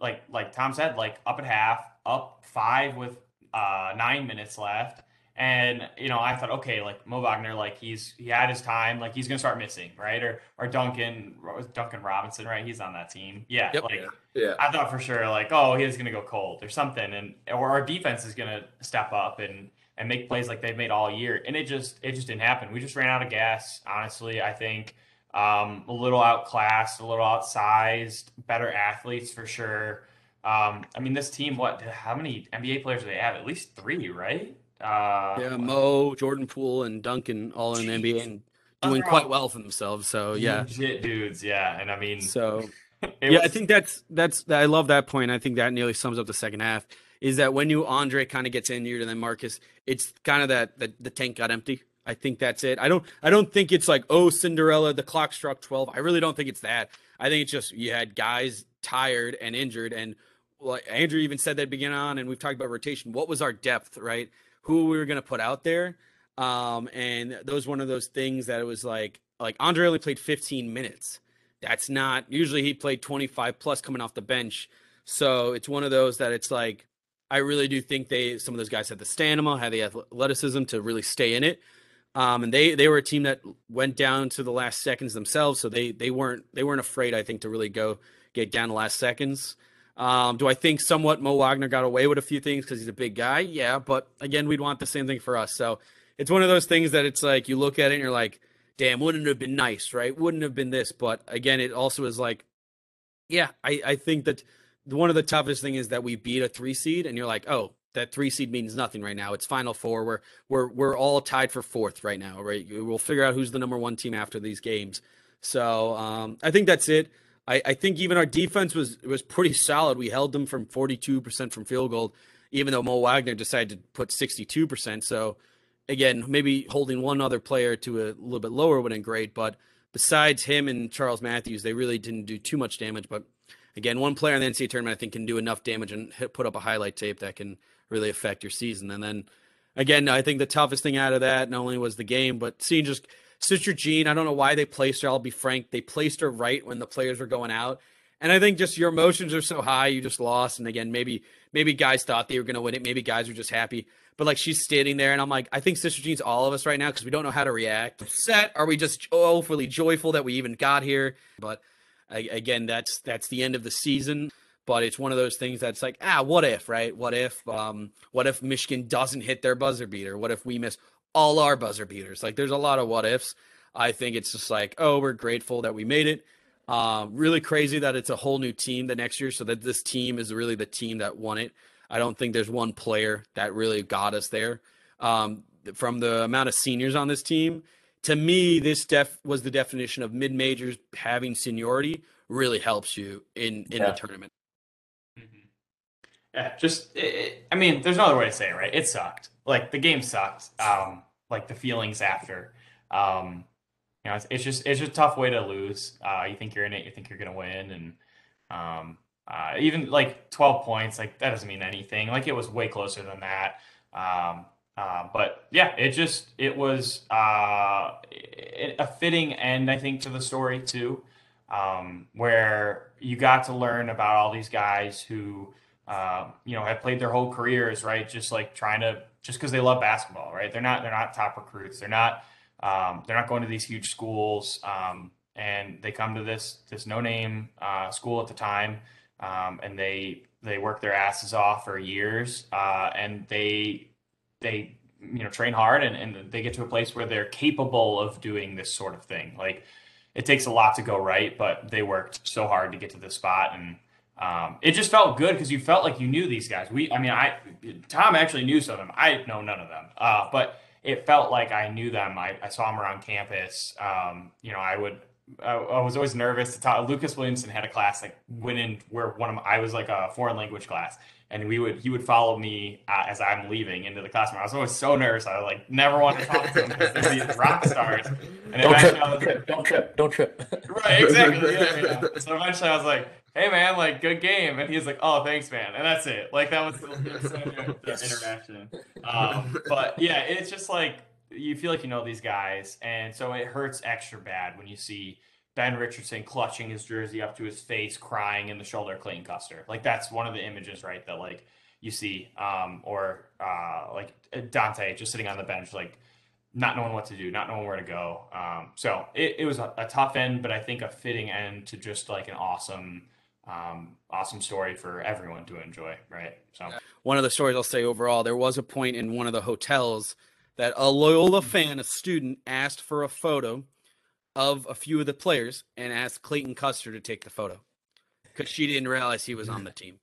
like like Tom said, like up at half, up five with uh nine minutes left. And you know, I thought, okay, like Mo Wagner, like he's he had his time, like he's gonna start missing, right? Or or Duncan Duncan Robinson, right? He's on that team. Yeah, Yep. like Yeah. I thought for sure, like, oh, he's gonna go cold or something, and or our defense is gonna step up and and make plays like they've made all year, and it just it just didn't happen. We just ran out of gas. Honestly, I think um, a little outclassed, a little outsized, better athletes for sure. Um, I mean, this team, what? How many NBA players do they have? At least three, right? Uh, Yeah, Mo, Jordan Poole, and Duncan all in the NBA and doing quite well for themselves. So yeah. legit dudes, yeah. And I mean, So yeah, I think that's that's I love that point. I think that nearly sums up the second half. Is that when you Aundre kind of gets injured and then Marques, it's kind of that the, the tank got empty. I think that's it. I don't I don't think it's like oh Cinderella, the clock struck twelve. I really don't think it's that. I think it's just you had guys tired and injured. And like Andrew even said that beginning on, and we've talked about rotation. What was our depth, right? Who we were going to put out there. Um, and that was one of those things that it was like, like Aundre only played 15 minutes. That's not usually he played 25 plus coming off the bench. So it's one of those that it's like, I really do think they, some of those guys had the stamina, had the athleticism to really stay in it. Um, and they, they were a team that went down to the last seconds themselves. So they, they weren't, they weren't afraid, I think, to really go get down the last seconds. Um, do I think somewhat Mo Wagner got away with a few things because he's a big guy? Yeah, but again, we'd want the same thing for us. So it's one of those things that it's like you look at it and you're like, damn, wouldn't have been nice, right? Wouldn't have been this. But again, it also is like, yeah, I, I think that one of the toughest thing is that we beat a three seed, and you're like, oh, that three seed means nothing right now. It's final four. We're we're we're all tied for fourth right now, right? We'll figure out who's the number one team after these games. So um, I think that's it. I, I think even our defense was was pretty solid. We held them from 42% from field goal, even though Mo Wagner decided to put 62%. So again, maybe holding one other player to a little bit lower would have great. But besides him and Charles Matthews, they really didn't do too much damage. But again, one player in the NCAA tournament I think can do enough damage and hit, put up a highlight tape that can really affect your season. And then again, I think the toughest thing out of that not only was the game, but seeing just – Sister Jean, I don't know why they placed her. I'll be frank. They placed her right when the players were going out. And I think just your emotions are so high, you just lost. And again, maybe maybe guys thought they were to win it. Maybe guys were just happy. But like she's standing there, and I'm like, I think Sister Jean's all of us right now because we don't know how to react. Upset? Are we just awfully joyful that we even got here? But again, that's that's the end of the season. But it's one of those things that's like, ah, what if, right? What if, um, what if Michigan doesn't hit their buzzer beater? What if we miss all our buzzer beaters. Like there's a lot of what ifs. I think it's just like, oh, we're grateful that we made it. Um, really crazy that it's a whole new team the next year, so that this team is really the team that won it. I don't think there's one player that really got us there. Um, from the amount of seniors on this team, to me, this def was the definition of mid majors having seniority really helps you in in yeah. the tournament. Mm-hmm. Yeah, just it, I mean, there's no other way to say it, right? It sucked like the game sucked. Um, like the feelings after. Um, you know, it's, it's, just it's just a tough way to lose. Uh, you think you're in it, you think you're gonna win, and um, uh, even like 12 points, like that doesn't mean anything. Like it was way closer than that. Um, uh, but yeah, it just it was uh, a fitting end, I think, to the story too, um, where you got to learn about all these guys who uh, you know have played their whole careers, right? Just like trying to just because they love basketball, right? They're not they're not top recruits. They're not um, they're not going to these huge schools, um, and they come to this this no name uh, school at the time, um, and they they work their asses off for years, uh, and they they you know train hard, and, and they get to a place where they're capable of doing this sort of thing. Like it takes a lot to go right, but they worked so hard to get to this spot, and um, it just felt good because you felt like you knew these guys. We, I mean, I Tom actually knew some of them. I know none of them, uh, but it felt like I knew them. I, I saw them around campus. Um, you know, I would. I, I, was always nervous to talk. Lucas Williamson had a class that went in where one of my, I was like a foreign language class, and we would he would follow me uh, as I'm leaving into the classroom. I was always so nervous. I like never want to talk to him because they're these rock stars. And don't trip, don't trip, don't trip, don't trip. Right, exactly. Yeah, yeah. So eventually, I was like, hey man, like good game, and he's like, oh thanks man, and that's it. Like that was the, the interaction. Um, but yeah, it's just like you feel like you know these guys, and so it hurts extra bad when you see Ben Richardson clutching his jersey up to his face, crying in the shoulder, Clayton Custer. Like that's one of the images, right? That like you see, um, or uh, like Donte just sitting on the bench, like not knowing what to do, not knowing where to go. Um, so it, it was a, a, tough end, but I think a fitting end to just like an awesome um, awesome story for everyone to enjoy, right? So one of the stories I'll say overall, there was a point in one of the hotels that a Loyola fan, a student, asked for a photo of a few of the players and asked Clayton Custer to take the photo because she didn't realize he was on the team.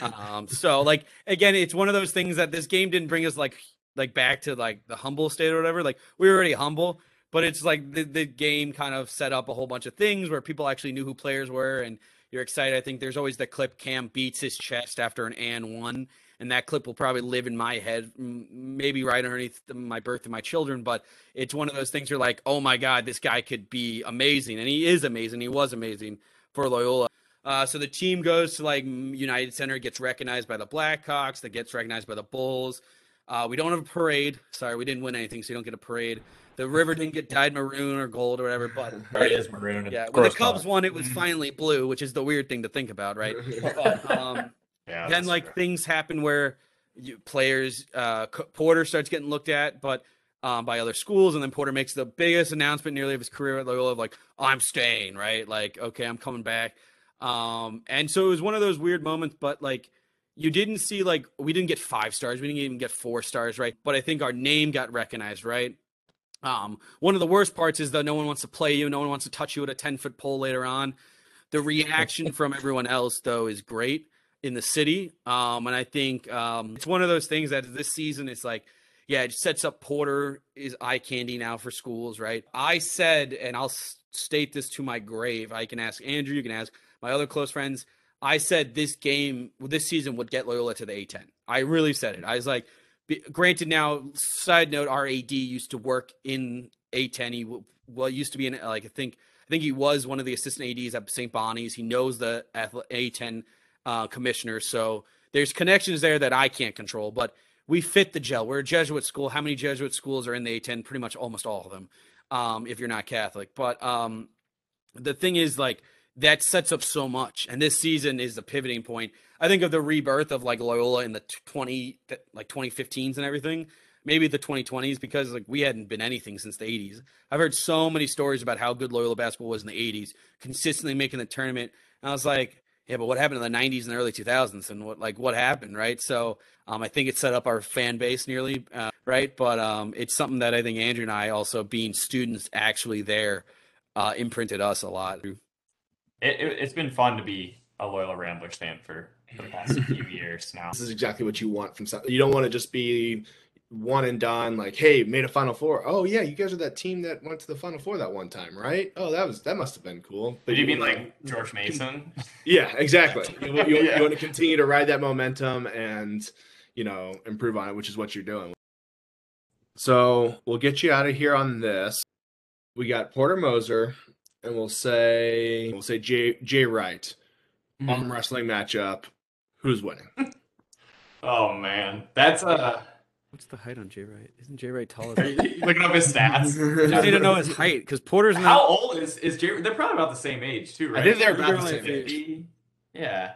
Um, so like again, it's one of those things that this game didn't bring us like like back to like the humble state or whatever. Like we were already humble, but it's like the, the game kind of set up a whole bunch of things where people actually knew who players were and you're excited. I think there's always the clip Cam beats his chest after an and one, and that clip will probably live in my head, maybe right underneath my birth of my children. But it's one of those things you're like, oh my god, this guy could be amazing, and he is amazing. He was amazing for Loyola. Uh, so the team goes to like United Center, gets recognized by the Blackhawks, that gets recognized by the Bulls. Uh, we don't have a parade. Sorry, we didn't win anything, so you don't get a parade. The river didn't get dyed maroon or gold or whatever, but it is maroon. Yeah, when the Cubs won, it was finally blue, which is the weird thing to think about, right? But, um, yeah, then like fair. things happen where you, players, uh, Porter starts getting looked at, but um, by other schools, and then Porter makes the biggest announcement nearly of his career at Loyola of like, I'm staying, right? Like, okay, I'm coming back. Um, and so it was one of those weird moments, but like you didn't see like we didn't get five stars, we didn't even get four stars, right? But I think our name got recognized, right? Um, one of the worst parts is that no one wants to play you, no one wants to touch you at a 10 foot pole later on. The reaction from everyone else, though, is great in the city. Um, and I think um, it's one of those things that this season is like, yeah, it sets up Porter is eye candy now for schools, right? I said, and I'll state this to my grave. I can ask Andrew, you can ask my other close friends. I said this game, this season would get Loyola to the A10. I really said it. I was like, granted, now, side note, our AD used to work in A10. He well used to be in like I think I think he was one of the assistant ads at St. Bonnie's. He knows the A10 uh, commissioner, so there's connections there that I can't control. But we fit the gel. We're a Jesuit school. How many Jesuit schools are in the A10? Pretty much almost all of them, um, if you're not Catholic. But um, the thing is, like that sets up so much. And this season is the pivoting point. I think of the rebirth of like Loyola in the 20 like 2015s and everything. Maybe the 2020s because like we hadn't been anything since the 80s. I've heard so many stories about how good Loyola basketball was in the 80s, consistently making the tournament. And I was like, yeah, but what happened in the 90s and early 2000s and what like what happened, right? So um, I think it set up our fan base nearly, uh, right? But um, it's something that I think Andrew and I also being students actually there uh, imprinted us a lot it, it, has been fun to be a Loyola Ramblers fan for, for the past few years now. This is exactly what you want from something. you don't want to just be one and done like hey made a final four oh yeah you guys are that team that went to the final four that one time right oh that was that must have been cool but you mean like george mason yeah exactly you, you, yeah. you want to continue to ride that momentum and you know improve on it which is what you're doing so we'll get you out of here on this we got porter moser and we'll say we'll say Jay Jay Wright mm-hmm. arm wrestling matchup. Who's winning? oh man, that's a. What's the height on Jay Wright? Isn't Jay Wright taller? looking up his stats. I need to know his height because Porter's. Not... How old is is Jay? They're probably about the same age too, right? I think they're about the same age. Yeah.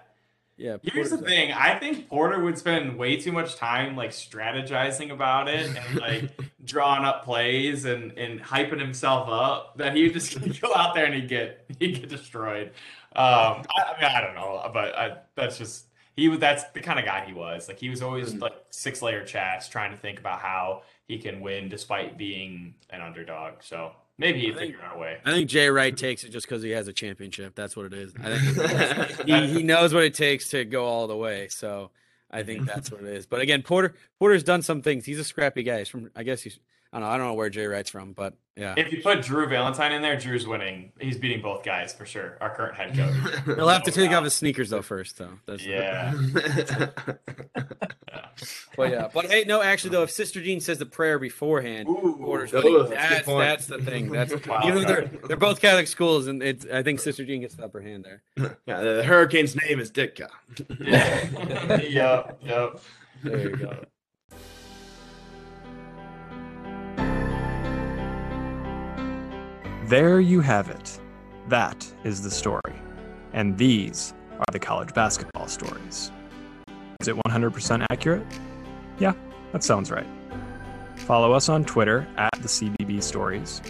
Yeah. Here's the thing. I think Porter would spend way too much time like strategizing about it and like drawing up plays and and hyping himself up that he would just go out there and he'd get he'd get destroyed. Um, I, I mean, I don't know, but I, that's just he was. That's the kind of guy he was. Like he was always mm. like six layer chats, trying to think about how he can win despite being an underdog. So Maybe he figure out a way. I think Jay Wright takes it just because he has a championship. That's what it is. I think he, he knows what it takes to go all the way. So I think that's what it is. But again, Porter Porter's done some things. He's a scrappy guy. He's from I guess he's I don't know. I don't know where Jay Wright's from, but yeah. If you put Drew Valentine in there, Drew's winning. He's beating both guys for sure. Our current head coach. He'll have to take off his sneakers though first, though. That's yeah. But yeah, but hey, no, actually though, if Sister Jean says the prayer beforehand, Ooh, that's that's the thing. That's wow. you know they're they're both Catholic schools, and it's I think Sister Jean gets the upper hand there. Yeah, the hurricane's name is Ditka. yeah. yep. Yep. There you go. There you have it. That is the story. And these are the college basketball stories. Is it 100% accurate? Yeah, that sounds right. Follow us on Twitter at the CBB Stories.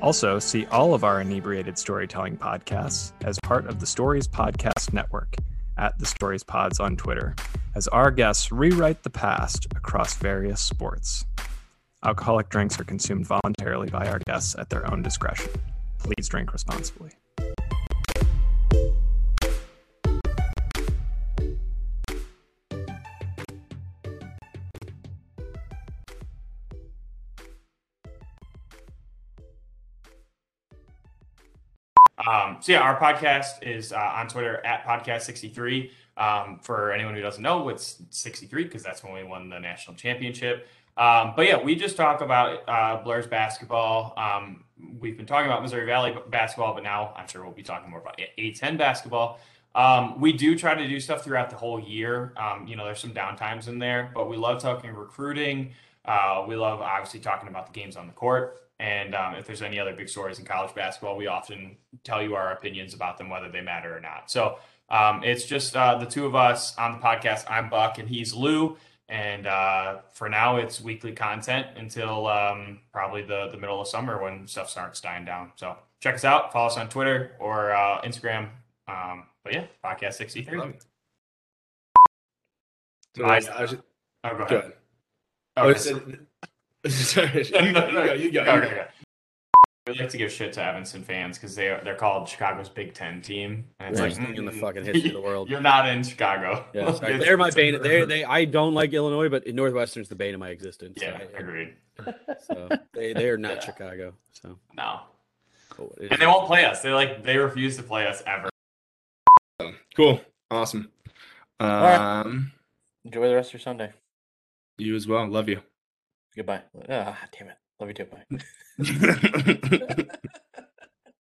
Also, see all of our inebriated storytelling podcasts as part of the Stories Podcast Network at the Stories Pods on Twitter, as our guests rewrite the past across various sports. Alcoholic drinks are consumed voluntarily by our guests at their own discretion. Please drink responsibly. Um, so yeah, our podcast is uh, on Twitter at podcast63. Um, for anyone who doesn't know, it's 63 because that's when we won the national championship. Um, but yeah, we just talk about uh, Blers basketball. Um, we've been talking about Missouri Valley basketball, but now I'm sure we'll be talking more about A10 basketball. um, we do try to do stuff throughout the whole year. Um, you know, there's some downtimes in there, but we love talking recruiting. Uh, we love obviously talking about the games on the court. And um, if there's any other big stories in college basketball, we often tell you our opinions about them, whether they matter or not. So um, it's just uh, the two of us on the podcast. I'm Buck and he's Lou. And uh, for now, it's weekly content until um, probably the, the middle of summer when stuff starts dying down. So check us out. Follow us on Twitter or uh, Instagram. Um, but yeah, podcast 63. So, My- I was- Oh, go go ahead. ahead. Okay. I said- Sorry, you go, you go, you go. Okay, okay. We like to give shit to Evanston fans because they they're called Chicago's Big Ten team, and it's Worst like thing in the mm, fucking history of the world. You're not in Chicago. Yeah, sorry. they're my bane. They're they. I don't like Illinois, but Northwestern's the bane of my existence. Yeah, I- agreed. So they they are not Chicago. So No, but it and they won't play us. They like they refuse to play us ever. Cool. Awesome. right. Um, Enjoy the rest of your Sunday. you as well. Love you. Goodbye. Ah, damn it. Love you too. Bye.